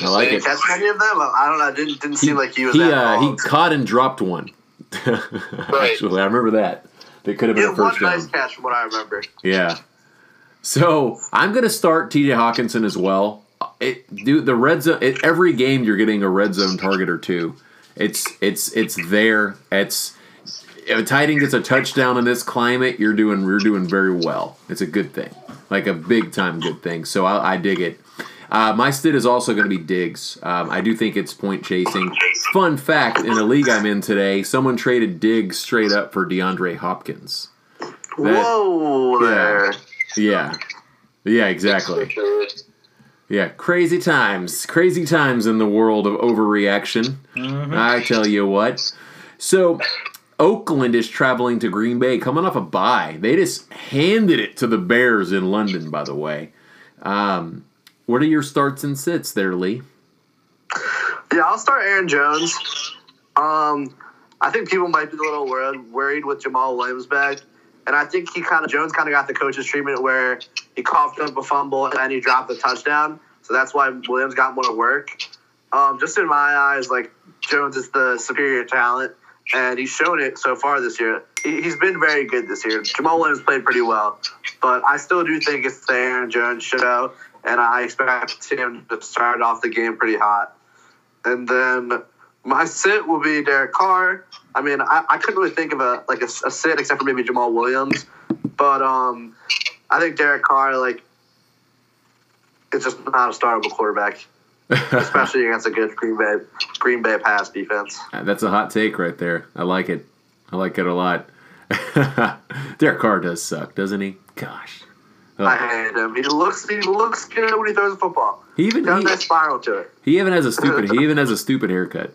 I like Did it. catch any of them? I don't know. It didn't didn't seem like he was he, that uh, he caught and dropped one. Actually, I remember that. That could have been a had one first down. nice catch from what I remember. Yeah. So I'm gonna start T.J. Hockenson as well. Uh, it, dude, the red zone. It, every game you're getting a red zone target or two. It's it's it's there. It's if a tight end gets a touchdown in this climate, you're doing you're doing very well. It's a good thing, like a big time good thing. So I, I dig it. Uh, my stid is also going to be Diggs. Um, I do think it's point chasing. Fun fact: in a league I'm in today, someone traded Diggs straight up for DeAndre Hopkins. That- Whoa there. Yeah. Yeah, exactly. Yeah, crazy times. Crazy times in the world of overreaction. I tell you what. So, Oakland is traveling to Green Bay, coming off a bye. They just handed it to the Bears in London, by the way. Um, what are your starts and sits there, Lee? Yeah, I'll start Aaron Jones. Um, I think people might be a little worried, worried with Jamaal Williams back, and I think he kind of Jones kind of got the coach's treatment where he coughed up a fumble and then he dropped the touchdown, so that's why Williams got more work. Um, just in my eyes, like Jones is the superior talent, and he's shown it so far this year. He, he's been very good this year. Jamaal Williams played pretty well, but I still do think it's the Aaron Jones show, and I expect him to start off the game pretty hot. And then my sit will be Derek Carr. I mean, I, I couldn't really think of a like a, a sit except for maybe Jamaal Williams, but um, I think Derek Carr like it's just not a startable quarterback, especially against a good Green Bay Green Bay pass defense. That's a hot take right there. I like it. I like it a lot. Derek Carr does suck, doesn't he? Gosh. I hate him. He looks he looks good when he throws a football. He even Got a he, nice spiral to it. He even has a stupid. he even has a stupid haircut.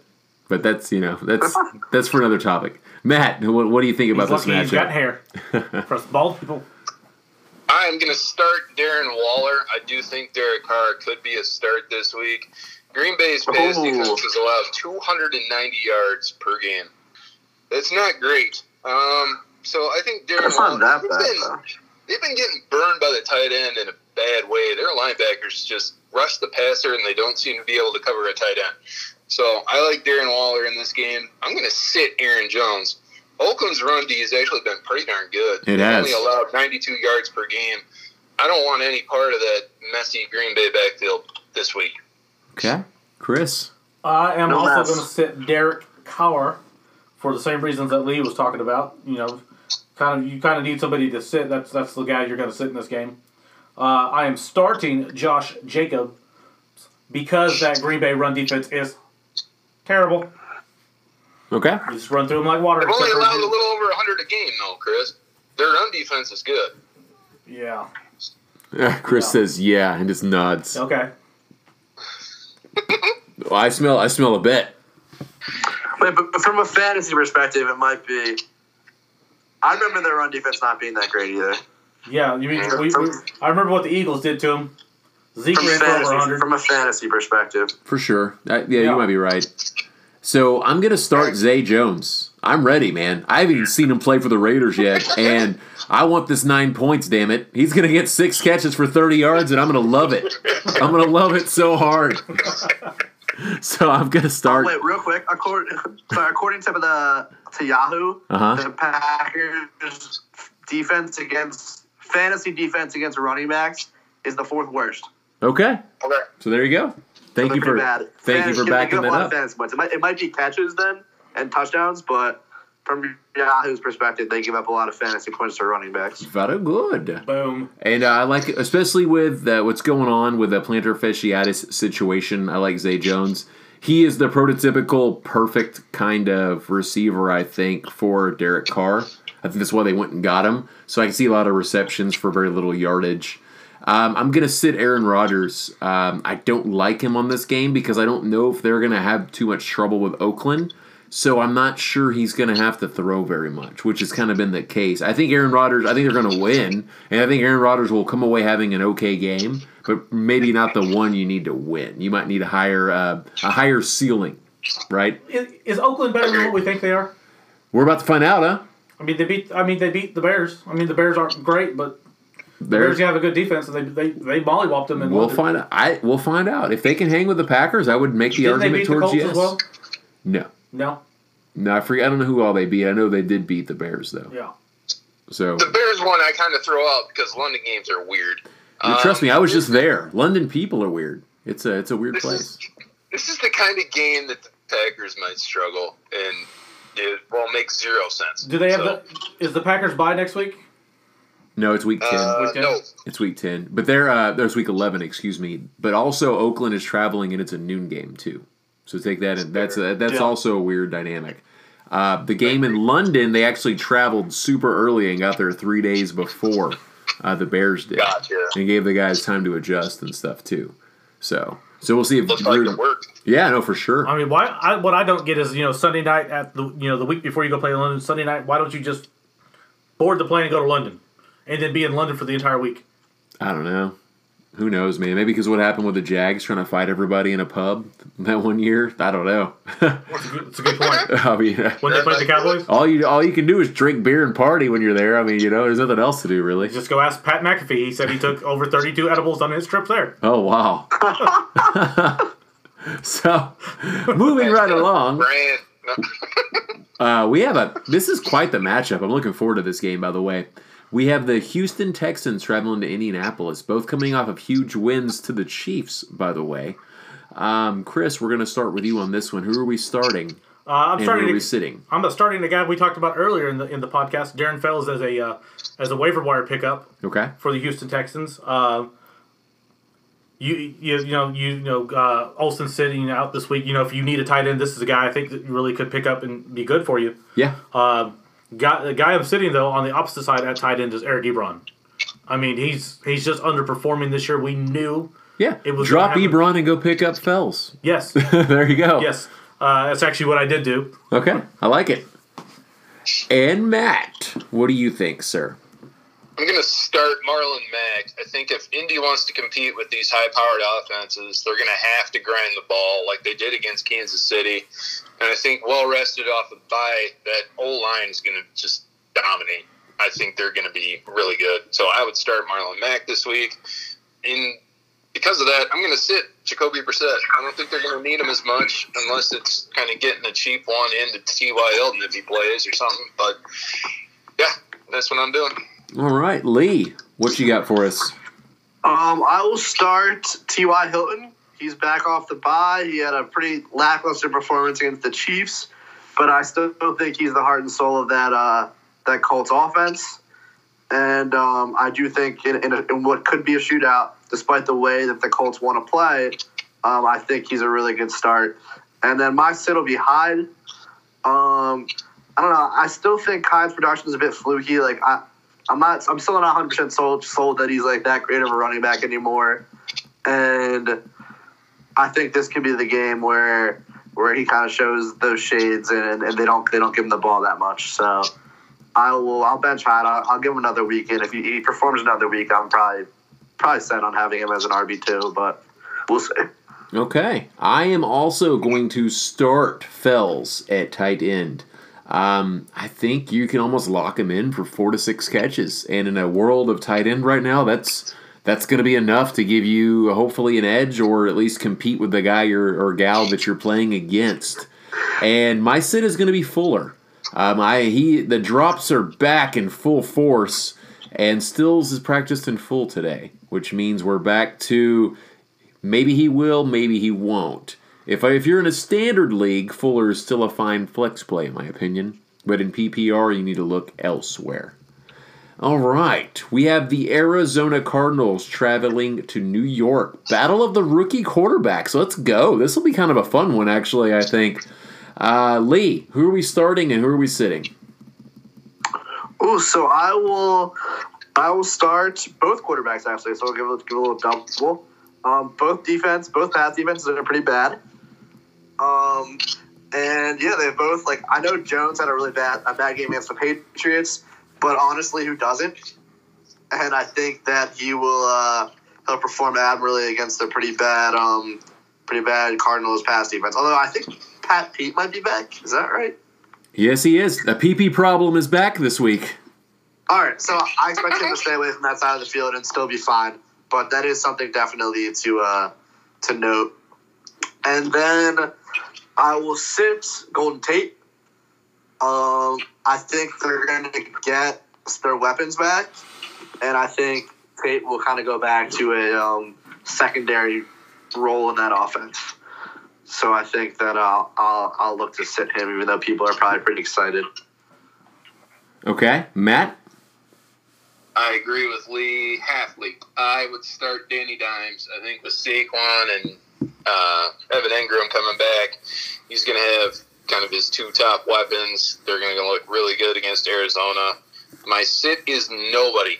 But that's you know that's that's for another topic. Matt, what, what do you think about He's this lucky he's got hair. For us bald people. I'm going to start Darren Waller. I do think Derek Carr could be a start this week. Green Bay's pass Ooh. defense has allowed 290 yards per game. That's not great. Um, so I think Darren That's not Waller. that they've bad, been- though. They've been getting burned by the tight end in a bad way. Their linebackers just rush the passer and they don't seem to be able to cover a tight end. So I like Darren Waller in this game. I'm going to sit Aaron Jones. Oakland's run D has actually been pretty darn good. It They've has. only allowed 92 yards per game. I don't want any part of that messy Green Bay backfield this week. Okay, Chris. I am No also going to sit Derek Carr for the same reasons that Lee was talking about. You know, kind of you kind of need somebody to sit. That's that's the guy you're going to sit in this game. Uh, I am starting Josh Jacob because that Green Bay run defense is terrible. Okay. You just run through them like water. They've only allowed a little over 100 a game, though, Chris. Their run defense is good. Yeah. Uh, Chris Yeah. says yeah and just nods. Okay. Well, I smell. I smell a bet. Wait, but from a fantasy perspective, it might be. I remember their run defense not being that great either. Yeah. You mean we, we, I remember what the Eagles did to him. Zeke From a ran for over fantasy, 100. from a fantasy perspective, For sure. Uh, yeah, Yeah. you might be right. So I'm gonna start Zay Jones. I'm ready, man. I haven't even seen him play for the Raiders yet, and I want this nine points. Damn it! He's gonna get six catches for 30 yards, and I'm gonna love it. I'm gonna love it so hard. So I'm gonna start. wait, real quick. According, sorry, according to the to Yahoo, Uh the. Packers defense against fantasy defense against running backs is the fourth worst. Okay. Okay. So there you go. Thank They're you for bad. thank you for backing give that up. fantasy. It might, it might be catches then and touchdowns, but from Yahoo's perspective, they give up a lot of fantasy points to running backs. Very good. Boom. And uh, I like, it, especially with uh, what's going on with the plantar fasciitis situation. I like Zay Jones. He is the prototypical perfect kind of receiver, I think, for Derek Carr. I think that's why they went and got him. So I can see a lot of receptions for very little yardage. Um, I'm going to sit Aaron Rodgers. Um, I don't like him on this game because I don't know if they're going to have too much trouble with Oakland. So I'm not sure he's going to have to throw very much, which has kind of been the case. I think Aaron Rodgers, I think they're going to win, and I think Aaron Rodgers will come away having an okay game, but maybe not the one you need to win. You might need a higher uh, a higher ceiling, right? Is, is Oakland better than what we think they are? We're about to find out, huh? I mean, they beat. I mean, they beat the Bears. I mean, the Bears aren't great, but the Bears There's, have a good defense, and they they they mollywopped them. And we'll find out. I we'll find out if they can hang with the Packers. I would make the Didn't argument the towards Colts yes. as well? No, No. no, I forget. I don't know who all they beat. I know they did beat the Bears though. Yeah. So The Bears one I kind of throw out because London games are weird. you trust Um, me, I was just there. London people are weird. It's a it's a weird This place. is this is the kind of game that the Packers might struggle, and it will make zero sense. Do they have So, the? Is the Packers bye next week? No, it's week ten. Uh, Week ten? no, It's week ten, but they're uh, there's week eleven, excuse me. But also Oakland is traveling, and it's a noon game too. So take that, in. that's a, that's Yeah. also a weird dynamic. Uh, the game in London, they actually traveled super early and got there three days before uh, the Bears did, Gotcha. and gave the guys time to adjust and stuff too. So, so we'll see if looks like Gruden- it worked. yeah, no, for sure. I mean, why? I, what I don't get is you know Sunday night at the you know the week before you go play in London. Sunday night, why don't you just board the plane and go to London, and then be in London for the entire week? I don't know. Who knows, man? Maybe because what happened with the Jags trying to fight everybody in a pub that one year. I don't know. It's a good, a good point. I mean, When they played the Cowboys, all you all you can do is drink beer and party when you're there. I mean, you know, there's nothing else to do really. just go ask Pat McAfee. He said he took over 32 edibles on his trip there. Oh wow. so, moving right along, uh, we have a. This is quite the matchup. I'm looking forward to this game. By the way, we have the Houston Texans traveling to Indianapolis, both coming off of huge wins to the Chiefs. By the way, um, Chris, we're going to start with you on this one. Who are we starting? Uh, I'm And where starting are we to. sitting? I'm starting the guy we talked about earlier in the in the podcast, Darren Fells, as a uh, as a waiver wire pickup Okay. for the Houston Texans. Uh, you, you you know you know uh, Olsen sitting out this week. You know if you need a tight end, this is a guy I think that you really could pick up and be good for you. Yeah. Uh, guy, the guy I'm sitting though on the opposite side at tight end is Eric Ebron. I mean he's he's just underperforming this year. We knew Yeah. It was Drop. Ebron and go pick up Fells. yes there you go. yes uh, that's actually what I did do. Okay. I like it. And Matt, what do you think, sir? I'm going to start Marlon Mack. I think if Indy wants to compete with these high powered offenses, they're going to have to grind the ball like they did against Kansas City. And I think well rested off a bye, that O line is going to just dominate. I think they're going to be really good. So I would start Marlon Mack this week. In because of that, I'm going to sit Jacoby Brissett. I don't think they're going to need him as much unless it's kind of getting a cheap one into T.Y. Hilton if he plays or something. But yeah, that's what I'm doing. All right, Lee, what you got for us? Um, I will start T.Y. Hilton. He's back off the bye. He had a pretty lackluster performance against the Chiefs, but I still think he's the heart and soul of that uh, that Colts offense. And um, I do think in, in, a, in what could be a shootout, despite the way that the Colts want to play, um, I think he's a really good start. And then my sit will be Hyde. Um, I don't know. I still think Hyde's production is a bit fluky. Like I, I'm not. I'm still not 100 percent sold sold that he's like that great of a running back anymore. And I think this could be the game where where he kind of shows those shades and, and they don't they don't give him the ball that much. So I will I'll bench Hyde. I'll, I'll give him another week, and if he, he performs another week, I'm probably probably set on having him as an RB two. But we'll see. Okay. I am also going to start Fells at tight end. Um, I think you can almost lock him in for four to six catches. And in a world of tight end right now, that's that's going to be enough to give you hopefully an edge or at least compete with the guy or gal that you're playing against. And my sit is going to be Fuller. Um, I he the drops are back in full force, and Stills is practiced in full today, which means we're back to maybe he will, maybe he won't. If I, if you're in a standard league, Fuller is still a fine flex play in my opinion, but in PPR you need to look elsewhere. All right, we have the Arizona Cardinals traveling to New York. Battle of the rookie quarterbacks. Let's go. This will be kind of a fun one, actually. I think. Uh, Lee, who are we starting and who are we sitting? Oh, so I will, I will start both quarterbacks actually. So I'll give, a- give a little double. Um, both defense, both pass defenses are pretty bad. Um, and yeah, they both like. I know Jones had a really bad a bad game against the Patriots, but honestly, who doesn't? And I think that he will uh, he'll perform admirably against a pretty bad um pretty bad Cardinals pass defense. Although I think Pat Pete might be back. Is that right? Yes, he is. The PP problem is back this week. All right, so I expect him to stay away from that side of the field and still be fine. But that is something definitely to uh, to note. And then I will sit Golden Tate. Um, I think they're going to get their weapons back, and I think Tate will kind of go back to a um, secondary role in that offense. So I think that I'll, I'll I'll look to sit him, even though people are probably pretty excited. Okay, Matt. I agree with Lee Halfley. I would start Danny Dimes. I think with Saquon and uh, Evan Engram coming back, he's going to have kind of his two top weapons. They're going to look really good against Arizona. My sit is nobody.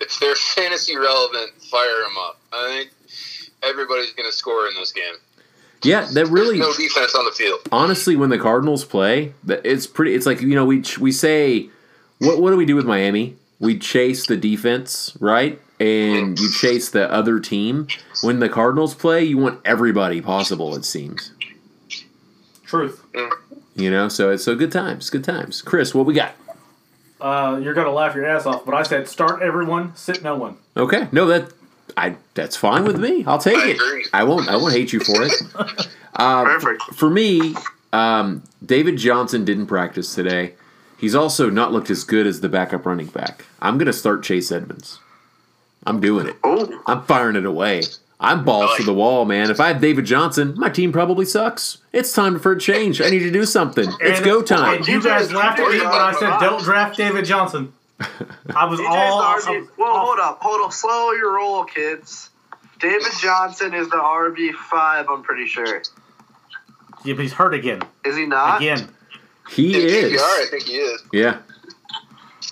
If they're fantasy relevant, fire them up. I think everybody's going to score in this game. Yeah, that really no defense on the field. honestly, when the Cardinals play, it's pretty. It's like you know we we say, what what do we do with Miami? We chase the defense, right? And you chase the other team. When the Cardinals play, you want everybody possible. It seems, Truth. Mm. You know. So it's so good times, good times. Chris, what we got? Uh, you're gonna laugh your ass off, but I said start everyone, sit no one. Okay, no that I that's fine with me. I'll take I it. agree. I won't. I won't hate you for it. Uh, Perfect. For me, um, David Johnson didn't practice today. He's also not looked as good as the backup running back. I'm going to start Chase Edmonds. I'm doing it. Oh, I'm firing it away. I'm balls to the wall, man. If I have David Johnson, my team probably sucks. It's time for a change. I need to do something. It's And- go time. And you guys laughed at me when I said don't draft David Johnson. I was DJ's all. the RB. I was well, hold up, hold up, slow your roll, kids. David Johnson is the RB five. I'm pretty sure. Yeah, but he's hurt again. Is he not? Again. He is. PPR, I think he is. Yeah.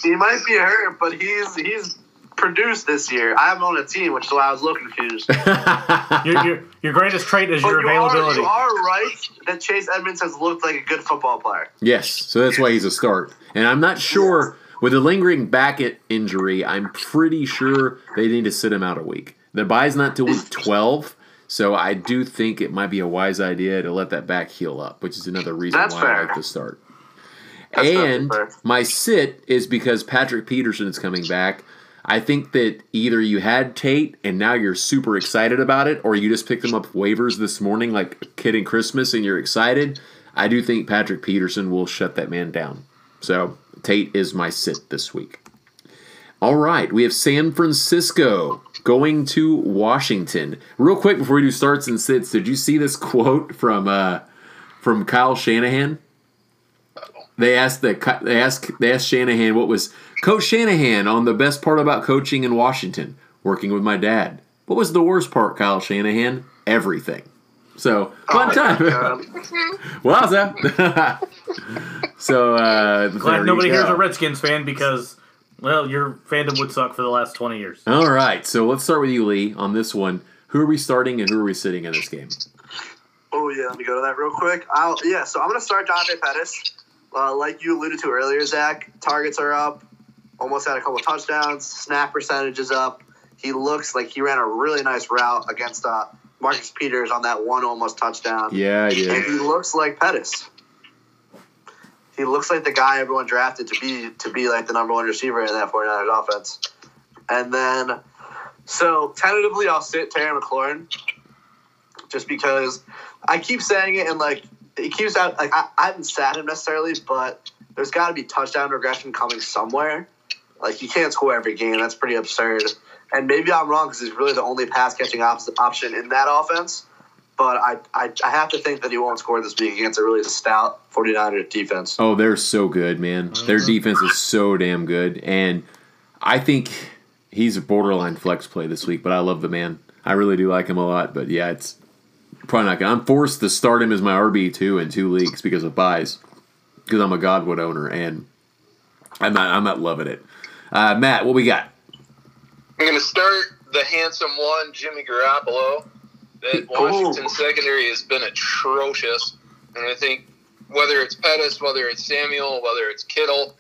He might be hurt, but he's he's produced this year. I have him on a team, which is why I was a little confused. Your, your, your greatest trait is But your you are, availability. you are right that Chase Edmonds has looked like a good football player. Yes, so that's why he's a start. And I'm not sure with a lingering back injury. I'm pretty sure they need to sit him out a week. The bye's not till week 12, so I do think it might be a wise idea to let that back heal up, which is another reason That's why I like to start. That's and my sit is because Patrick Peterson is coming back. I think that either you had Tate and now you're super excited about it, or you just picked him up waivers this morning like kid Christmas and you're excited. I do think Patrick Peterson will shut that man down. So Tate is my sit this week. All right, we have San Francisco going to Washington. Real quick before we do starts and sits, did you see this quote from uh, from Kyle Shanahan? They asked the they asked they asked Shanahan what was Coach Shanahan on the best part about coaching in Washington, working with my dad. What was the worst part, Kyle Shanahan? Everything. So fun Oh, time. God. Wowza. so uh, Glad nobody here's a Redskins fan because, well, your fandom would suck for the last 20 years. All right, so let's start with you, Lee, on this one. Who are we starting and who are we sitting in this game? Oh yeah, let me go to that real quick. I'll, yeah, so I'm gonna start Dante Pettis. Uh, like you alluded to earlier, Zach, targets are up. Almost had a couple touchdowns. Snap percentage is up. He looks like he ran a really nice route against uh, Marcus Peters on that one almost touchdown. Yeah, I And he looks like Pettis. He looks like the guy everyone drafted to be to be like the number one receiver in that 49ers offense. And then, so tentatively, I'll sit Terry McLaurin just because I keep saying it and like he keeps out. Like I, I haven't sat him necessarily, but there's got to be touchdown regression coming somewhere. Like you can't score every game. That's pretty absurd. And maybe I'm wrong because he's really the only pass catching op- option in that offense. But I, I I have to think that he won't score this week against a really stout 49ers defense. Oh, they're so good, man. Their mm-hmm. defense is so damn good. And I think he's a borderline flex play this week, but I love the man. I really do like him a lot. But yeah, it's probably not going to. I'm forced to start him as my RB2 in two leagues because of buys. Because I'm a Godwin owner and I'm not, I'm not loving it. Uh, Matt, what we got? I'm going to start the handsome one, Jimmy Garoppolo. That Washington secondary has been atrocious, and I think whether it's Pettis, whether it's Samuel, whether it's Kittle,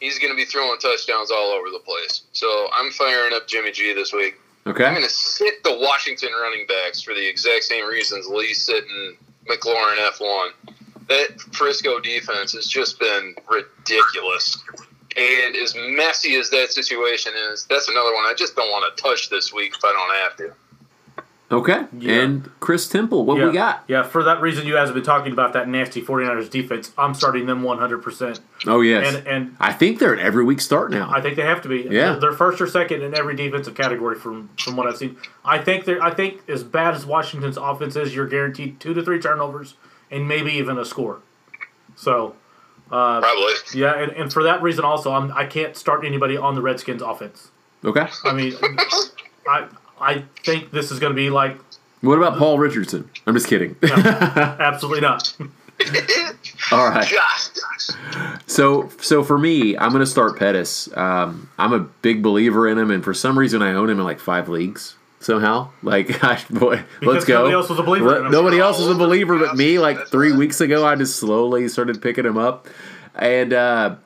he's going to be throwing touchdowns all over the place. So I'm firing up Jimmy G this week. Okay. I'm going to sit the Washington running backs for the exact same reasons Lee sitting McLaurin F1. That Frisco defense has just been ridiculous. And as messy as that situation is, that's another one I just don't want to touch this week if I don't have to. Okay. Yeah. And Chris Temple, what yeah. we got? Yeah, for that reason, you guys have been talking about that nasty 49ers defense. I'm starting them 100%. Oh, yes. And and I think they're an every week start now. I think they have to be. Yeah. They're, they're first or second in every defensive category from from what I've seen. I think they're. I think as bad as Washington's offense is, you're guaranteed two to three turnovers and maybe even a score. So, uh, Probably. yeah, and, and for that reason also, I'm, I can't start anybody on the Redskins offense. okay. I mean, I I think this is going to be like What about Paul Richardson? I'm just kidding. absolutely not. All right. So, so for me, I'm going to start Pettis. Um, I'm a big believer in him, and for some reason, I own him in like five leagues somehow. Like, gosh, boy, let's go. nobody else was a believer in. Nobody else was a believer but me. Like three right. weeks ago, I just slowly started picking him up, and uh,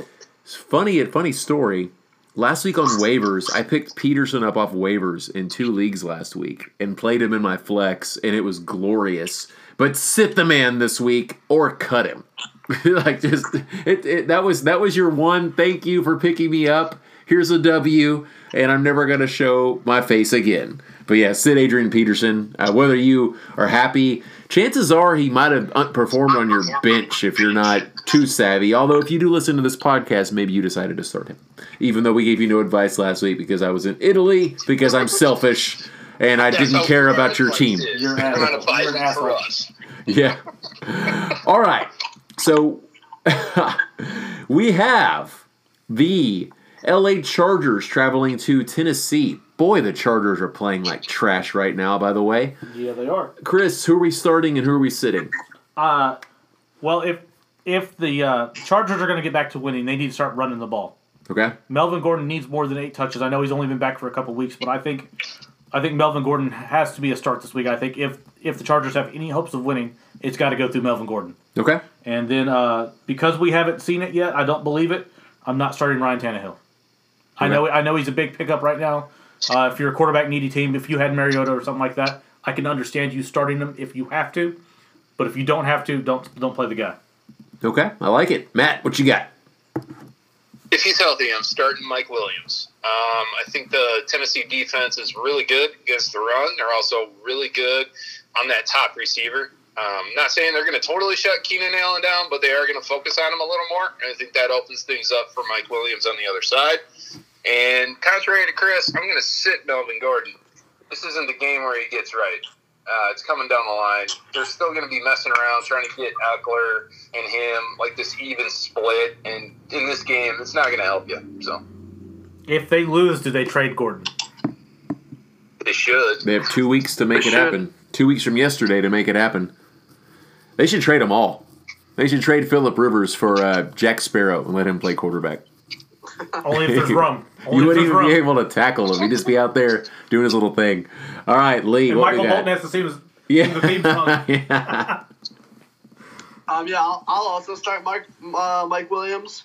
it's funny. A funny story. Last week on waivers, I picked Peterson up off waivers in two leagues last week and played him in my flex, and it was glorious. But sit the man this week or cut him. like just it, it, that was that was your one thank you for picking me up. Here's a W, and I'm never gonna show my face again. But yeah, sit Adrian Peterson. Uh, whether you are happy, chances are he might have performed on your bench if you're not too savvy. Although if you do listen to this podcast, maybe you decided to start him, even though we gave you no advice last week because I was in Italy because I'm selfish and I That's didn't care about your team. it. You're an You're not an for asshole. us. Yeah. All right. So we have the LA Chargers traveling to Tennessee. Boy, the Chargers are playing like trash right now, by the way. Yeah, they are. Chris, who are we starting and who are we sitting? Uh, well, if if the uh, Chargers are going to get back to winning, they need to start running the ball. Okay. Melvin Gordon needs more than eight touches. I know he's only been back for a couple weeks, but I think I think Melvin Gordon has to be a start this week. I think if if the Chargers have any hopes of winning, it's got to go through Melvin Gordon. Okay. And then uh, because we haven't seen it yet, I don't believe it. I'm not starting Ryan Tannehill. I know I know he's a big pickup right now. Uh, if you're a quarterback needy team, if you had Mariota or something like that, I can understand you starting him if you have to. But if you don't have to, don't don't play the guy. Okay. I like it. Matt, what you got? If he's healthy, I'm starting Mike Williams. Um, I think the Tennessee defense is really good against the run. They're also really good on that top receiver. Um, not saying they're going to totally shut Keenan Allen down, but they are going to focus on him a little more. And I think that opens things up for Mike Williams on the other side. And contrary to Chris, I'm going to sit Melvin Gordon. This isn't the game where he gets right. Uh, it's coming down the line. They're still going to be messing around trying to get Ekeler and him like this even split. And in this game, it's not going to help you. So If they lose, do they trade Gordon? they should. They have two weeks to make They it should. happen. Two weeks from yesterday to make it happen. They should trade them all. They should trade Philip Rivers for uh, Jack Sparrow and let him play quarterback. Only if there's rum. Only you wouldn't even be able to tackle him. He'd just be out there doing his little thing. All right, Lee. and what Michael? Bolton has to sing his yeah. the theme song. yeah. Um, yeah, I'll, I'll also start Mike uh, Mike Williams,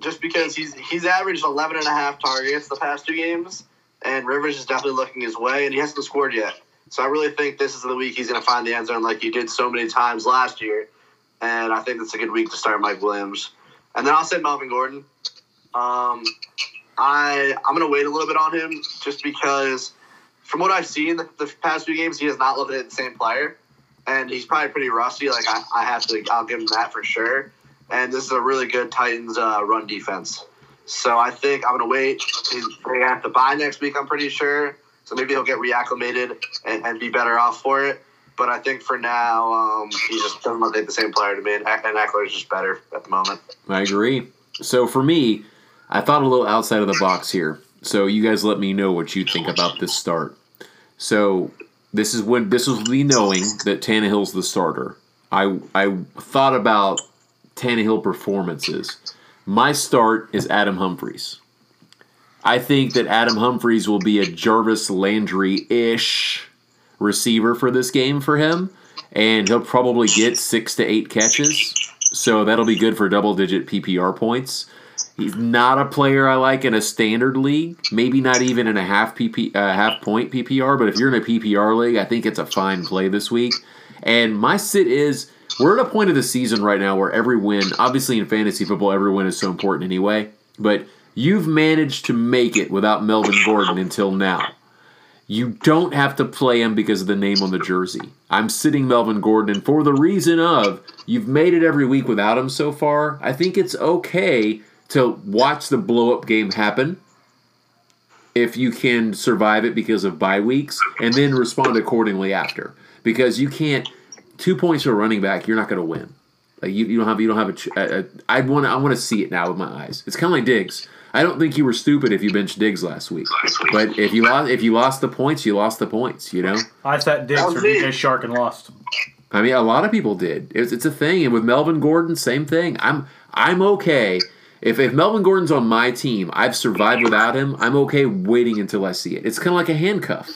just because he's he's averaged 11 and a half targets the past two games, and Rivers is definitely looking his way, and he hasn't scored yet. So I really think this is the week he's going to find the end zone like he did so many times last year, and I think it's a good week to start Mike Williams. And then I'll say Melvin Gordon. Um, I I'm to wait a little bit on him just because, from what I've seen the, the past few games, he has not looked at the same player and he's probably pretty rusty. Like I, I have to, I'll give him that for sure. And this is a really good Titans uh, run defense. So I think I'm gonna wait. He's gonna have to buy next week. I'm pretty sure. So maybe he'll get reacclimated and, and be better off for it. But I think for now, um, he just doesn't look like the same player to me, and, and Ekeler is just better at the moment. I agree. So for me, I thought a little outside of the box here. So you guys let me know what you think about this start. So this is when this was me knowing that Tannehill's the starter. I I thought about Tannehill performances. My start is Adam Humphries. I think that Adam Humphries will be a Jarvis Landry ish receiver for this game for him, and he'll probably get six to eight catches. So that'll be good for double digit PPR points. He's not a player I like in a standard league, maybe not even in a half PP, uh, half point PPR. But if you're in a PPR league, I think it's a fine play this week. And my sit is we're at a point of the season right now where every win, obviously in fantasy football, every win is so important anyway. But you've managed to make it without Melvin Gordon until now. You don't have to play him because of the name on the jersey. I'm sitting Melvin Gordon, and for the reason of you've made it every week without him so far, I think it's okay to watch the blow up game happen if you can survive it because of bye weeks and then respond accordingly after. Because you can't two points for a running back, you're not going to win. Like you, you don't have you don't have a. ch- a, a I want I want to see it now with my eyes. It's kind of like Diggs. I don't think you were stupid if you benched Diggs last week. But if you lost if you lost the points, you lost the points. You know. I sat Diggs That for was me. DJ Chark and lost. I mean, a lot of people did. It's, it's a thing, and with Melvin Gordon, same thing. I'm I'm okay if if Melvin Gordon's on my team. I've survived without him. I'm okay waiting until I see it. It's kind of like a handcuff,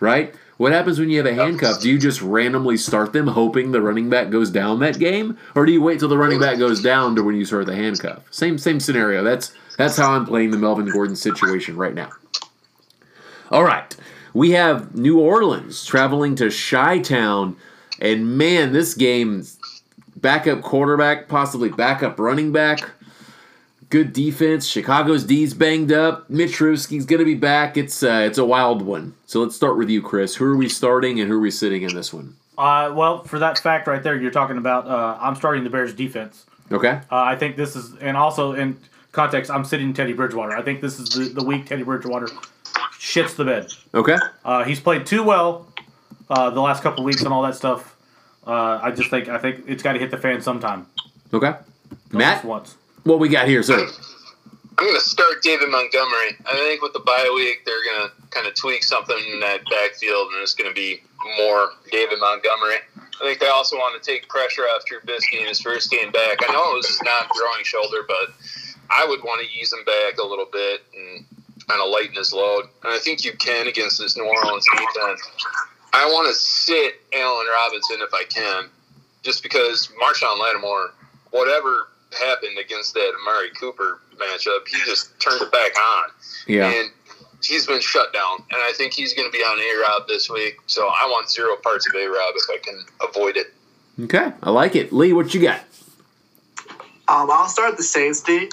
right? What happens when you have a handcuff? Do you just randomly start them, hoping the running back goes down that game, or do you wait till the running back goes down to when you start the handcuff? Same same scenario. That's that's how I'm playing the Melvin Gordon situation right now. All right. We have New Orleans traveling to Chi Town. And man, this game, backup quarterback, possibly backup running back, good defense. Chicago's D's banged up. Mitch Trubisky's going to be back. It's uh, it's a wild one. So let's start with you, Chris. Who are we starting and who are we sitting in this one? Uh, well, for that fact right there, you're talking about. Uh, I'm starting the Bears defense. Okay. Uh, I think this is, and also in context, I'm sitting Teddy Bridgewater. I think this is the, the week Teddy Bridgewater shits the bed. Okay. Uh, he's played too well uh, the last couple weeks and all that stuff. Uh, I just think I think it's got to hit the fan sometime. Okay. At Matt, once. What we got here, sir? I'm going to start David Montgomery. I think with the bye week, they're going to kind of tweak something in that backfield, and it's going to be more David Montgomery. I think they also want to take pressure off Trubisky in his first game back. I know it was his non-throwing shoulder, but I would want to ease him back a little bit and kind of lighten his load. And I think you can against this New Orleans defense. I want to sit Allen Robinson if I can, just because Marshon Lattimore, whatever happened against that Amari Cooper matchup, he just turned it back on. Yeah. And he's been shut down. And I think he's going to be on A Rob this week. So I want zero parts of A Rob if I can avoid it. Okay. I like it. Lee, what you got? Um, I'll start the Saints D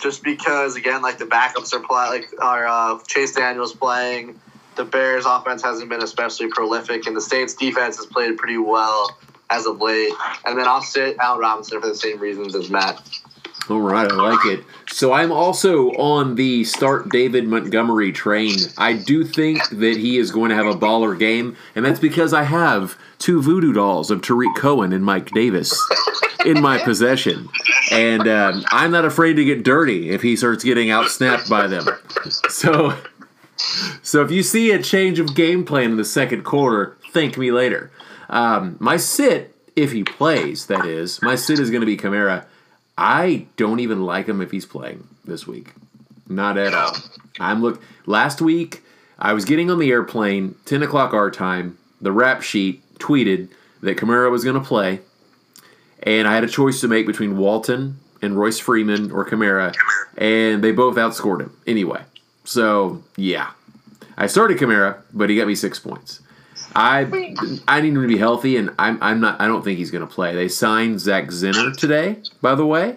just because again, like the backups are playing, like our uh, Chase Daniels playing. The Bears' offense hasn't been especially prolific, and the Saints' defense has played pretty well as of late. And then I'll sit Al Robinson for the same reasons as Matt. All right, I like it. So I'm also on the start David Montgomery train. I do think that he is going to have a baller game, and that's because I have two voodoo dolls of Tarik Cohen and Mike Davis in my possession. And um, I'm not afraid to get dirty if he starts getting outsnapped by them. So, so if you see a change of game plan in the second quarter, thank me later. Um, my sit, if he plays, that is, my sit is going to be Kamara. I don't even like him if he's playing this week. Not at all. I'm look. Last week, I was getting on the airplane, 10 o'clock our time. The rap sheet tweeted that Kamara was going to play, and I had a choice to make between Walton and Royce Freeman or Kamara, and they both outscored him anyway. So yeah, I started Kamara, but he got me six points. I I need him to be healthy, and I'm I'm not. I don't think he's going to play. They signed Zach Zenner today, by the way,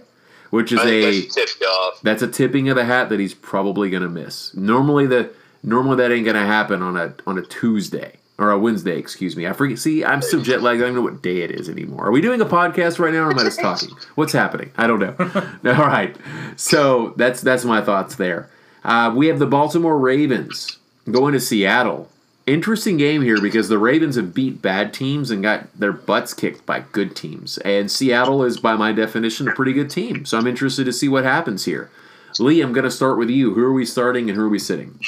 which is I a that should tip you off. that's a tipping of the hat that he's probably going to miss. Normally the normally that ain't going to happen on a on a Tuesday or a Wednesday, excuse me. I forget. See, I'm so jet lagged. I don't know what day it is anymore. Are we doing a podcast right now, or am I just talking? What's happening? I don't know. All right. So that's that's my thoughts there. Uh, we have the Baltimore Ravens going to Seattle. Interesting game here because the Ravens have beat bad teams and got their butts kicked by good teams. And Seattle is, by my definition, a pretty good team. So I'm interested to see what happens here. Lee, I'm going to start with you. Who are we starting and who are we sitting?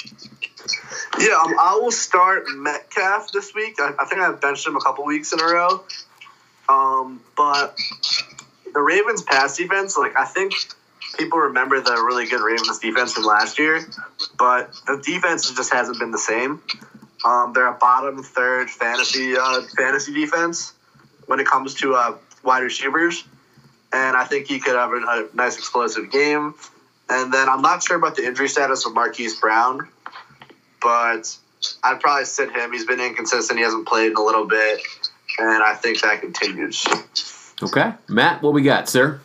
Yeah, um, I will start Metcalf this week. I, I think I've benched him a couple weeks in a row. Um, but the Ravens pass defense, like I think people remember the really good Ravens defense from last year, but the defense just hasn't been the same. Um, they're a bottom third fantasy uh, fantasy defense when it comes to uh, wide receivers, and I think he could have a, a nice explosive game. And then I'm not sure about the injury status of Marquise Brown, but I'd probably sit him. He's been inconsistent. He hasn't played in a little bit, and I think that continues. Okay. Matt, what we got, sir?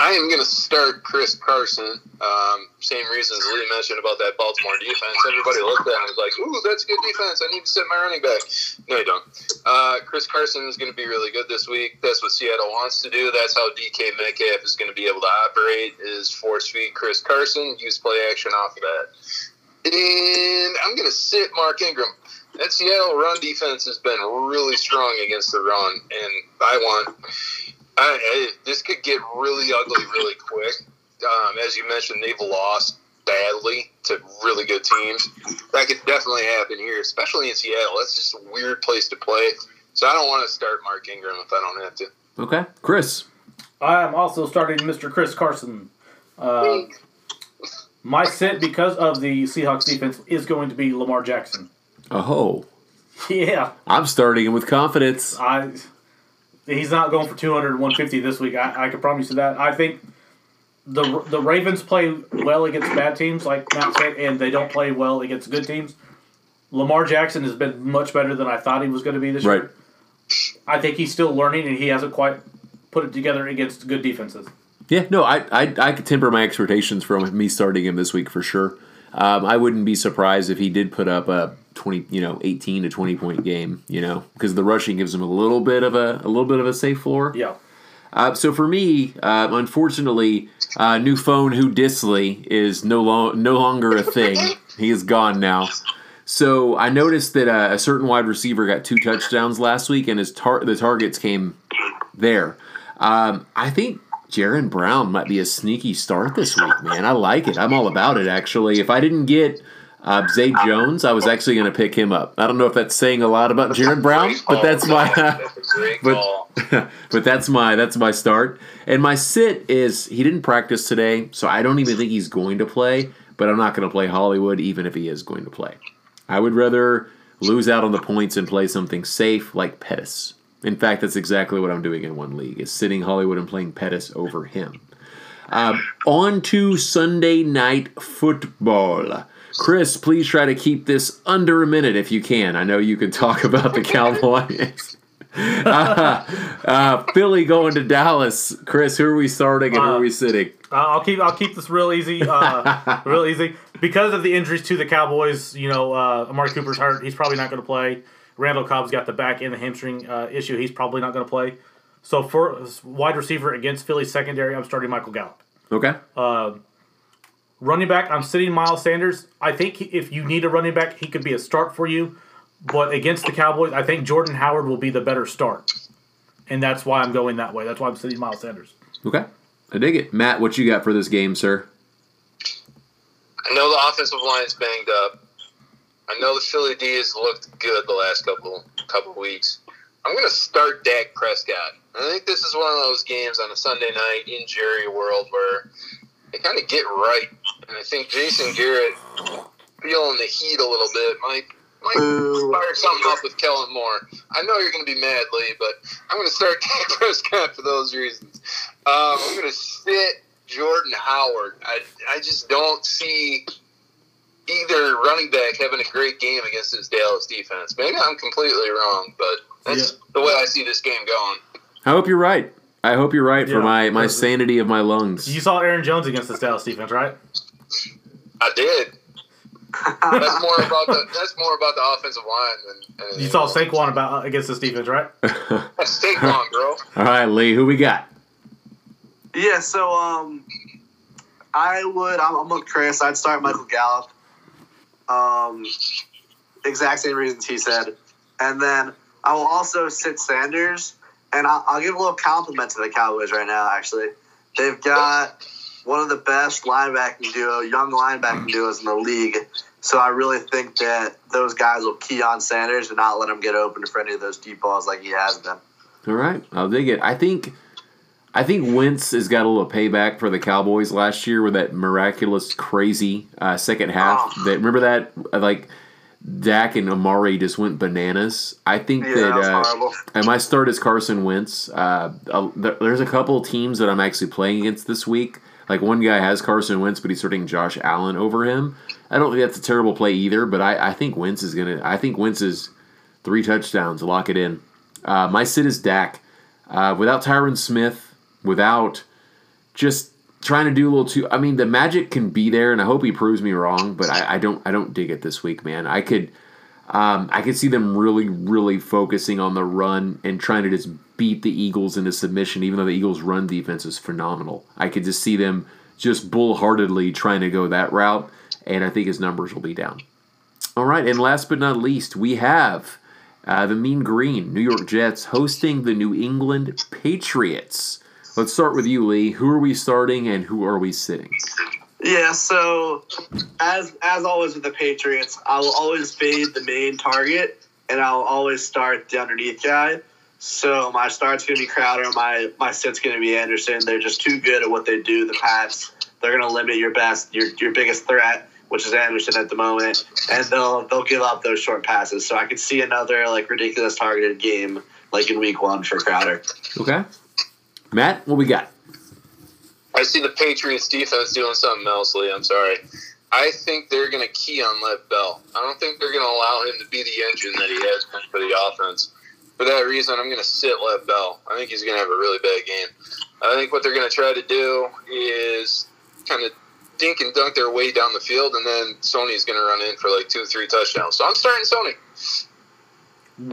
I am going to start Chris Carson. Um, same reasons Lee mentioned about that Baltimore defense. Everybody looked at him and was like, "Ooh, that's good defense. I need to sit my running back." No, you don't. Uh, Chris Carson is going to be really good this week. That's what Seattle wants to do. That's how DK Metcalf is going to be able to operate. Is force feed Chris Carson, use play action off of that. And I'm going to sit Mark Ingram. That Seattle run defense has been really strong against the run, and I want. I, I, this could get really ugly really quick. Um, as you mentioned, they've lost badly to really good teams. That could definitely happen here, especially in Seattle. That's just a weird place to play. So I don't want to start Mark Ingram if I don't have to. Okay. Chris. I am also starting Mr. Chris Carson. Uh, my sit because of the Seahawks defense is going to be Lamar Jackson. Oh, Yeah, I'm starting him with confidence. I. He's not going for 200 and 150 this week. I, I can promise you that. I think the the Ravens play well against bad teams, like Matt said, and they don't play well against good teams. Lamar Jackson has been much better than I thought he was going to be this Right. year. I think he's still learning, and he hasn't quite put it together against good defenses. Yeah, no, I, I I could temper my expectations from me starting him this week for sure. Um, I wouldn't be surprised if he did put up a twenty, you know, eighteen to twenty point game. You know, because the rushing gives him a little bit of a a little bit of a safe floor. Yeah. Uh, so for me, uh, unfortunately, uh, new phone who Disley is no lo- no longer a thing. he is gone now. So I noticed that uh, a certain wide receiver got two touchdowns last week, and his tar- the targets came there. Um, I think Jaron Brown might be a sneaky start this week, man. I like it. I'm all about it. Actually, if I didn't get uh, Zay Jones, I was actually going to pick him up. I don't know if that's saying a lot about Jaron Brown, but that's my. But- but that's my that's my start. And my sit is he didn't practice today, so I don't even think he's going to play. But I'm not going to play Hollywood, even if he is going to play. I would rather lose out on the points and play something safe like Pettis. In fact, that's exactly what I'm doing in one league: is sitting Hollywood and playing Pettis over him. Um, on to Sunday night football. Chris, please try to keep this under a minute if you can. I know you can talk about the Cowboys. uh, uh, Philly going to Dallas. Chris, who are we starting and who are we sitting? Uh, I'll keep I'll keep this real easy, uh, real easy because of the injuries to the Cowboys. You know, uh, Amari Cooper's hurt; he's probably not going to play. Randall Cobb's got the back and the hamstring uh, issue; he's probably not going to play. So for wide receiver against Philly secondary, I'm starting Michael Gallup. Okay. Running back, I'm sitting Miles Sanders. I think if you need a running back, he could be a start for you. But against the Cowboys, I think Jordan Howard will be the better start, and that's why I'm going that way. That's why I'm sitting Miles Sanders. Okay. I dig it. Matt, what you got for this game, sir? I know the offensive line's banged up. I know the Philly D has looked good the last couple couple weeks. I'm going to start Dak Prescott. I think this is one of those games on a Sunday night in Jerry World where they kind of get right, and I think Jason Garrett feeling the heat a little bit might might Boo. fire something up with Kellen Moore. I know you're going to be mad, Lee, but I'm going to start Dak Prescott for those reasons. Um, I'm going to sit Jordan Howard. I, I just don't see either running back having a great game against this Dallas defense. Maybe I'm completely wrong, but that's Yeah. the way I see this game going. I hope you're right. I hope you're right for my, my sanity of my lungs. You saw Aaron Jones against this Dallas defense, right? I did. That's more about the that's more about the offensive line than anything You saw else. Saquon about against this defense, right? That's Saquon, bro. All right, Lee, who we got? Yeah, so um, I would. I'm, I'm with Chris. I'd start Michael Gallup. Um, exact same reasons he said, and then I will also sit Sanders, and I'll, I'll give a little compliment to the Cowboys right now. Actually, they've got one of the best linebacking duo, young linebacking duos in the league. So I really think that those guys will key on Sanders and not let him get open for any of those deep balls like he has been. All right, I'll dig it. I think, I think Wentz has got a little payback for the Cowboys last year with that miraculous, crazy uh, second half. Oh. That remember that uh, like Dak and Amari just went bananas. I think Yeah, that, uh, and my start is Carson Wentz. Uh, uh, there- there's a couple teams that I'm actually playing against this week. Like one guy has Carson Wentz, but he's starting Josh Allen over him. I don't think that's a terrible play either, but I, I think Wentz is gonna. I think Wentz is three touchdowns. Lock it in. Uh, my sit is Dak. Uh, without Tyron Smith, without just trying to do a little too. I mean, the magic can be there, and I hope he proves me wrong. But I, I don't. I don't dig it this week, man. I could. Um, I could see them really, really focusing on the run and trying to just beat the Eagles into submission, even though the Eagles' run defense is phenomenal. I could just see them just bullheartedly trying to go that route, and I think his numbers will be down. All right, and last but not least, we have uh, the Mean Green New York Jets hosting the New England Patriots. Let's start with you, Lee. Who are we starting and who are we sitting? Yeah, so as as always with the Patriots, I will always be the main target, and I'll always start the underneath guy. So my start's gonna be Crowder, my my sit's gonna be Anderson. They're just too good at what they do. The Pats, they're gonna limit your best, your your biggest threat, which is Anderson at the moment, and they'll they'll give up those short passes. So I could see another like ridiculous targeted game like in Week One for Crowder. Okay. Matt, what we got? I see the Patriots defense doing something else, Lee. I'm sorry. I think they're going to key on Lev Bell. I don't think they're going to allow him to be the engine that he has been for the offense. For that reason, I'm going to sit Lev Bell. I think he's going to have a really bad game. I think what they're going to try to do is kind of dink and dunk their way down the field, and then Sony's going to run in for like two, three touchdowns. So I'm starting Sony.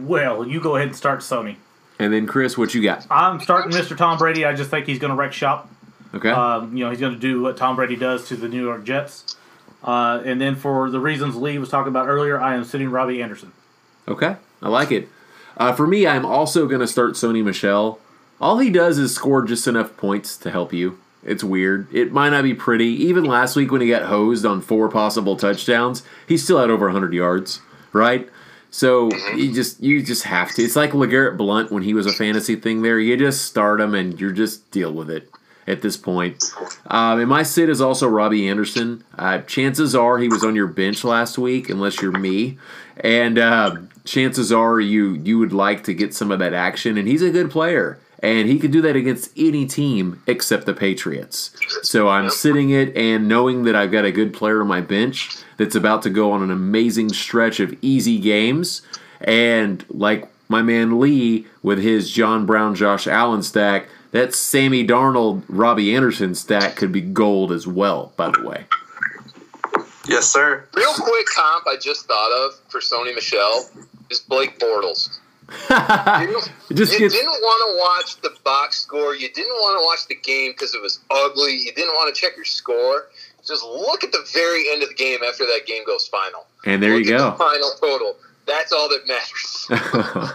Well, you go ahead and start Sony. And then Chris, what you got? I'm starting Mr. Tom Brady. I just think he's going to wreck shop. Okay. Um, you know, he's going to do what Tom Brady does to the New York Jets. Uh, and then for the reasons Lee was talking about earlier, I am sitting Robbie Anderson. Okay, I like it. Uh, for me, I'm also going to start Sony Michel. All he does is score just enough points to help you. It's weird. It might not be pretty. Even last week when he got hosed on four possible touchdowns, he still had over 100 yards, right? So you just you just have to. It's like LeGarrette Blount when he was a fantasy thing. There, you just start him and you just deal with it at this point. Um, and my sit is also Robbie Anderson. Uh, chances are he was on your bench last week, unless you're me, and uh, chances are you you would like to get some of that action. And he's a good player, and he could do that against any team except the Patriots. So I'm sitting it and knowing that I've got a good player on my bench that's about to go on an amazing stretch of easy games, and like my man Lee with his John Brown, Josh Allen stack. That Sammy Darnold, Robbie Anderson stack could be gold as well. By the way, Yes, sir. Real quick comp I just thought of for Sony Michel is Blake Bortles. You didn't, It just you gets- didn't want to watch the box score. You didn't want to watch the game because it was ugly. You didn't want to check your score. Just look at the very end of the game after that game goes final. and there Look you go. the final total. That's all that matters.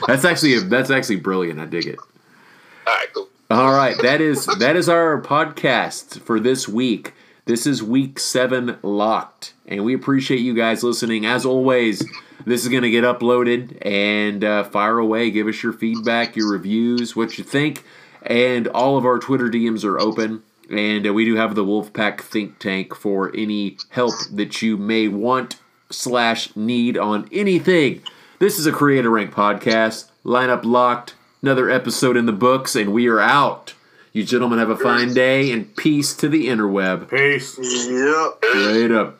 that's actually that's actually brilliant. I dig it. all right, cool. All right, that is that is our podcast for this week. This is week seven locked, and we appreciate you guys listening. As always, this is going to get uploaded and uh, fire away. Give us your feedback, your reviews, what you think, and all of our Twitter DMs are open. And uh, we do have the Wolfpack think tank for any help that you may want slash need on anything. This is a Creator Rank podcast. Lineup locked. Another episode in the books, and we are out. You gentlemen have a fine day and peace to the interweb. Peace. Yep. Straight up.